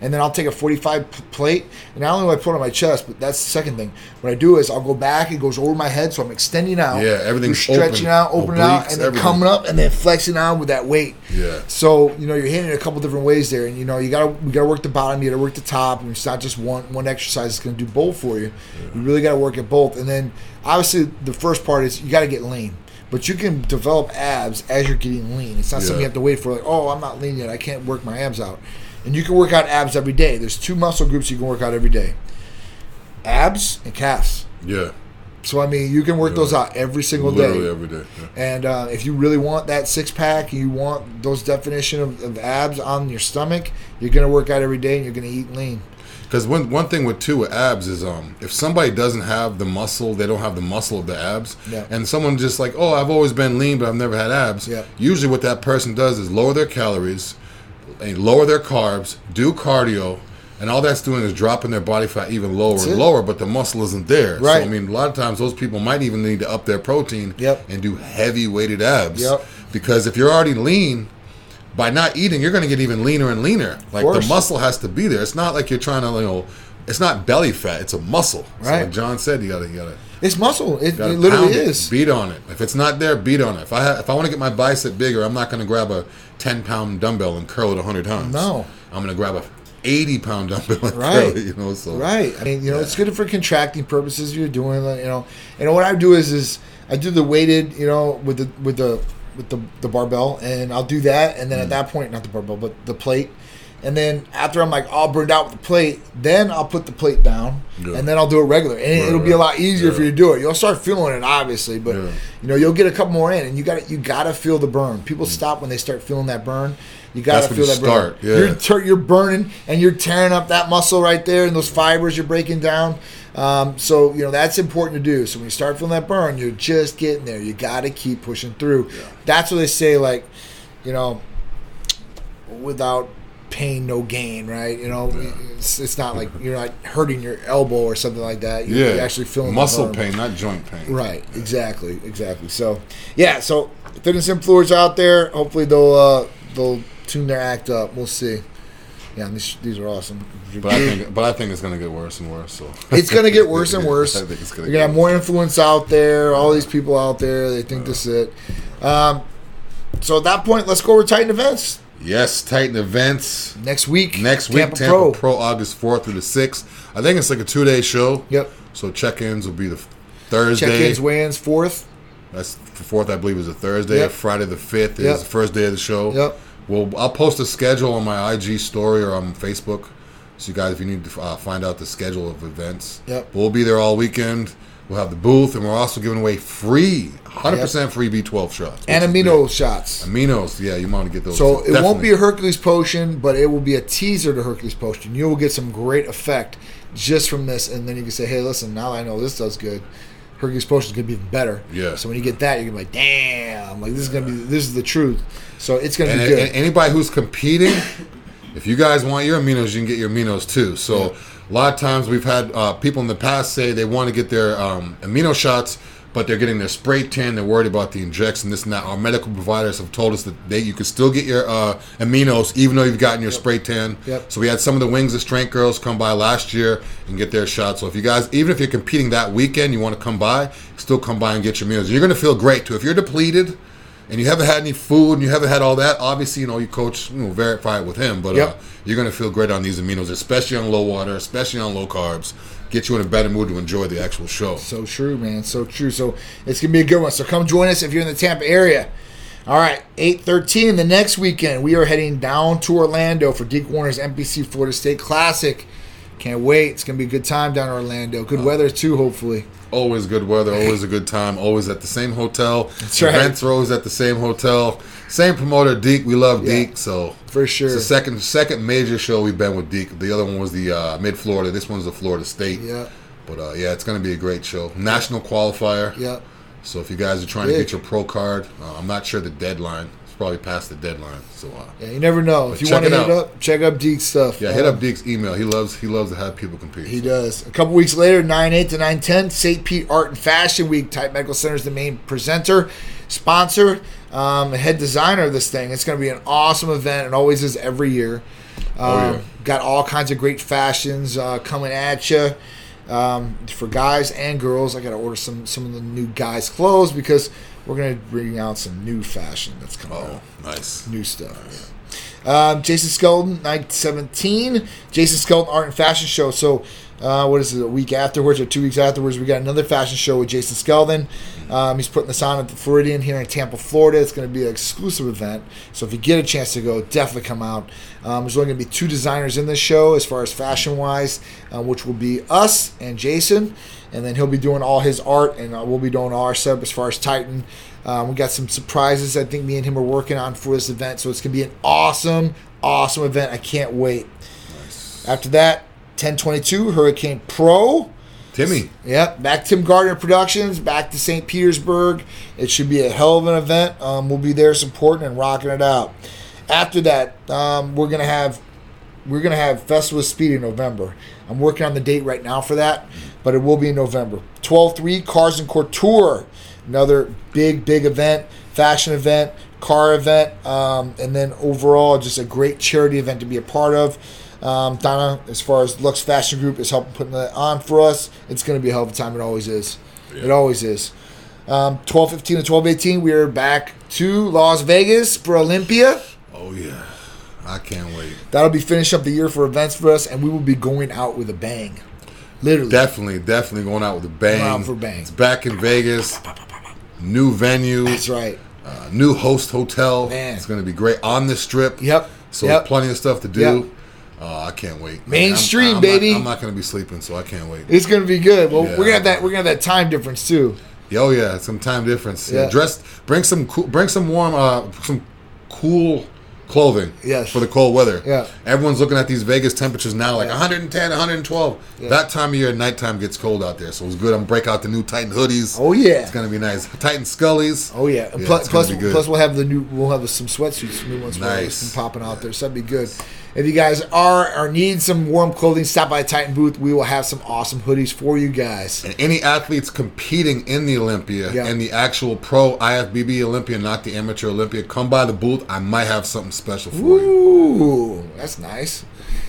And then I'll take a 45 p- plate, and not only do I put it on my chest, but that's the second thing. What I do is I'll go back, it goes over my head, so I'm extending out. Yeah, everything's stretching open, out, opening out, and then everything. coming up, and then flexing out with that weight. Yeah. So you know you're hitting it a couple different ways there, and you know you gotta we gotta work the bottom, you gotta work the top, and it's not just one one exercise that's gonna do both for you. You really gotta work at both, and then obviously the first part is you gotta get lean. But you can develop abs as you're getting lean. It's not something you have to wait for. Like, oh, I'm not lean yet. I can't work my abs out. And you can work out abs every day. There's two muscle groups you can work out every day: abs and calves. Yeah. So I mean, you can work Yeah. those out every single Literally day. every day. Yeah. And uh, if you really want that six pack, you want those definition of, of abs on your stomach, you're gonna work out every day and you're gonna eat lean. Because one one thing with two with abs is um if somebody doesn't have the muscle, they don't have the muscle of the abs, Yeah. and someone just like oh I've always been lean but I've never had abs. Yeah. Usually what that person does is lower their calories, and lower their carbs, do cardio, and all that's doing is dropping their body fat even lower and lower, but the muscle isn't there. Right. So I mean a lot of times those people might even need to up their protein Yep. and do heavy weighted abs. Yep. Because if you're already lean. By not eating, you're going to get even leaner and leaner. Like the muscle has to be there. It's not like you're trying to, you know, it's not belly fat. It's a muscle. So Right. like John said, you gotta, you gotta, It's muscle. It, it literally it, is. beat on it. If it's not there, beat on it. If I ha- if I want to get my bicep bigger, I'm not going to grab a 10 pound dumbbell and curl it 100 times. No. I'm going to grab a 80 pound dumbbell and Right. curl it. You know, so Right. I mean, you know, it's good for contracting purposes. You're doing, you know, and what I do is, is I do the weighted, you know, with the with the with the, the barbell, and I'll do that, and then Mm. at that point, not the barbell, but the plate, and then after I'm like all burned out with the plate, then I'll put the plate down, Yeah. and then I'll do it regular, and Right, it'll be a lot easier Yeah. for you to do it. You'll start feeling it, obviously, but Yeah. you know, you'll get a couple more in, and you got to you got to feel the burn. People stop when they start feeling that burn. You got Mm. To feel that burn. start, yeah. You're tur- you're burning and you're tearing up that muscle right there and those fibers you're breaking down. Um, so you know that's important to do. So when you start feeling that burn, you're just getting there. You got to keep pushing through. That's what they say. Like, you know, without pain, no gain. Right? You know, it's, it's not like you're not hurting your elbow or something like that. You're, yeah, you're actually feeling muscle pain, not joint pain. Right, exactly, exactly. So, yeah, so fitness influencers out there, hopefully they'll uh, they'll tune their act up. We'll see. Yeah, these, these are awesome. But I think, but I think it's going to get worse and worse. So it's gonna get worse and worse. I think it's gonna have more influence out there. All these people out there, they think this is it. Um, so at that point, let's go over Titan events Yes, Titan events. next week. Next week, Tampa, Tampa, Pro. Pro. August 4th through the 6th. I think it's like a two day show. Yep. So check ins will be the Thursday. Check-ins, weigh-ins, fourth. That's the fourth, I believe, is a Thursday. Yep. Friday the fifth is Yep. the first day of the show. Yep. Well, I'll post a schedule on my IG story or on Facebook. So you guys, if you need to uh, find out the schedule of events, Yep. we'll be there all weekend. We'll have the booth, and we're also giving away free, 100% free B12 shots. And amino shots. Aminos, yeah, you want to get those. So it won't be a Hercules potion, but it will be a teaser to Hercules potion. You will get some great effect just from this, and then you can say, "Hey, listen, now I know this does good. Hercules potion is gonna be even better." Yeah. So when you get that, you're gonna be like, "Damn! Like this is gonna be this is the truth." So it's gonna be good. and anybody who's competing, if you guys want your aminos, you can get your aminos too. So a lot of times we've had uh, people in the past say they want to get their um, amino shots, but they're getting their spray tan. They're worried about the injection, this and that. Our medical providers have told us that they you can still get your uh, aminos even though you've gotten your spray tan. Yep. So we had some of the Wings of Strength girls come by last year and get their shots. So if you guys, even if you're competing that weekend, you want to come by, still come by and get your meals. You're going to feel great too. If you're depleted and you haven't had any food and you haven't had all that, obviously, you know, your coach, you know, verify it with him. But uh, you're going to feel great on these aminos, especially on low water, especially on low carbs. Get you in a better mood to enjoy the actual show. So true, man. So true. So it's gonna be a good one. So come join us if you're in the Tampa area. All right, eight thirteen. The next weekend, we are heading down to Orlando for Deke Warner's NPC Florida State Classic. Can't wait. It's gonna be a good time down in Orlando. Good weather too, hopefully. Always good weather, always a good time, always at the same hotel. That's right. Events are always at the same hotel. Same promoter, Deke. We love Yeah. Deke, so For sure. It's the second second major show we've been with Deke. The other one was the uh, Mid Florida. This one's the Florida State. Yeah. But uh, yeah, it's going to be a great show. National qualifier. Yeah. So if you guys are trying Big. to get your pro card, uh, I'm not sure the deadline. Probably past the deadline. So uh, Yeah, you never know. If you want to hit out. up, check up Deke's stuff. yeah, hit Uh, up Deke's email. He loves he loves to have people compete. He does. A couple weeks later, 9 8 to 9 10, St. Pete Art and Fashion Week. Titan Medical Center is the main presenter, sponsor, um, head designer of this thing. It's going to be an awesome event. It always is every year. Um, Oh, yeah. Got all kinds of great fashions uh, coming at you um, for guys and girls. I got to order some, some of the new guys' clothes because we're going to bring out some new fashion that's coming out Oh, nice. new stuff. Um, Jason Skelton, night 17. Jason Skelton Art and Fashion Show. So, uh, what is it, a week afterwards or two weeks afterwards, we got another fashion show with Jason Skelton. Um, he's putting this on at the Floridian here in Tampa, Florida. It's going to be an exclusive event. So, if you get a chance to go, definitely come out. Um, there's only going to be two designers in this show as far as fashion wise, uh, which will be us and Jason. And then he'll be doing all his art, and uh, we'll be doing all our stuff as far as Titan. Um, we got some surprises I think me and him are working on for this event, so it's gonna be an awesome, awesome event. I can't wait. After that, 1022 Hurricane Pro. Timmy. Yep, back Tim Gardner Productions, back to St. Petersburg. It should be a hell of an event. Um, we'll be there supporting and rocking it out. After that, um, we're gonna have we're gonna have Festival of Speed in November. I'm working on the date right now for that, but it will be in November. 12-3 Cars and Couture, another big big event, fashion event, car event, um, and then overall just a great charity event to be a part of. Um, Donna, as far as Lux Fashion Group is helping putting that on for us, it's going to be a hell of a time. It always is. It always is. Um, 12 15 to 12 18, we are back to Las Vegas for Olympia. Oh yeah, I can't wait. That'll be finishing up the year for events for us, and we will be going out with a bang. Literally. Definitely, definitely going out with a bang. Going out for bang. It's back in Vegas. New venue. That's right. Uh, new host hotel. Man. It's going to be great on the strip. Yep. So Yep. plenty of stuff to do. Yep. Uh, I can't wait. Mainstream, I'm- I'm baby. Not, I'm not going to be sleeping, so I can't wait. It's going to be good. Well, Yeah. we're gonna have that. We're gonna have that time difference too. Oh yeah, some time difference. Yeah. Yeah. Dress. Bring some. Cool, bring some warm. Uh, some cool clothing. Yes. For the cold weather. Yeah. Everyone's looking at these Vegas temperatures now, like Yeah. 110, 112. Yeah. That time of year, nighttime gets cold out there, so it's good. I'm gonna break out the new Titan hoodies. Oh yeah. It's gonna be nice. Titan Scullies. Oh yeah. Yeah, plus, gonna plus, plus, we'll have the new. We'll have some sweatsuits, new ones, Nice. some popping out there. So that'd be good. If you guys are or need some warm clothing, stop by Titan booth. We will have some awesome hoodies for you guys. And any athletes competing in the Olympia Yeah. and the actual pro IFBB Olympia, not the amateur Olympia, come by the booth. I might have something special for you. Ooh, that's nice.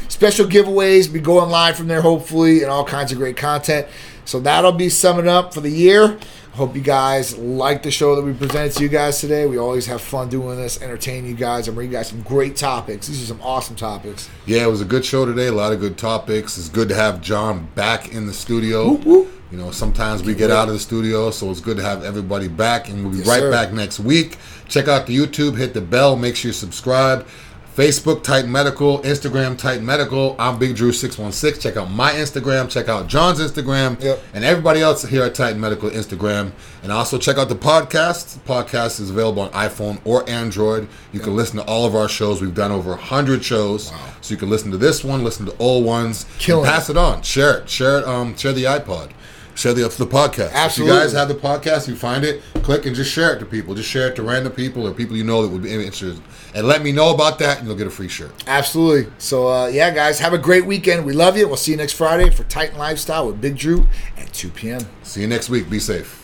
Special giveaways be going live from there, hopefully, and all kinds of great content. So that'll be summing up for the year. Hope you guys like the show that we presented to you guys today. We always have fun doing this, entertain you guys, and bring you guys some great topics. These are some awesome topics. Yeah, it was a good show today. A lot of good topics. It's good to have John back in the studio. Whoop, whoop. You know, sometimes we get out of the studio, so it's good to have everybody back, and we'll be Yes, right sir. back next week. Check out the YouTube, hit the bell, make sure you subscribe. Facebook Titan Medical, Instagram Titan Medical. I'm Big Drew six one six. Check out my Instagram. Check out John's Instagram, Yep. and everybody else here at Titan Medical Instagram. And also check out the podcast. The podcast is available on iPhone or Android. You can listen to all of our shows. We've done over hundred shows, so you can listen to this one, listen to old ones, Killing pass it on, share it, share it, um, share the iPod. Share the, the podcast. Absolutely. If you guys have the podcast, you find it, click and just share it to people. Just share it to random people or people you know that would be interested. And let me know about that, and you'll get a free shirt. Absolutely. So, uh, yeah, guys, have a great weekend. We love you. We'll see you next Friday for Titan Lifestyle with Big Drew at 2 p.m. See you next week. Be safe.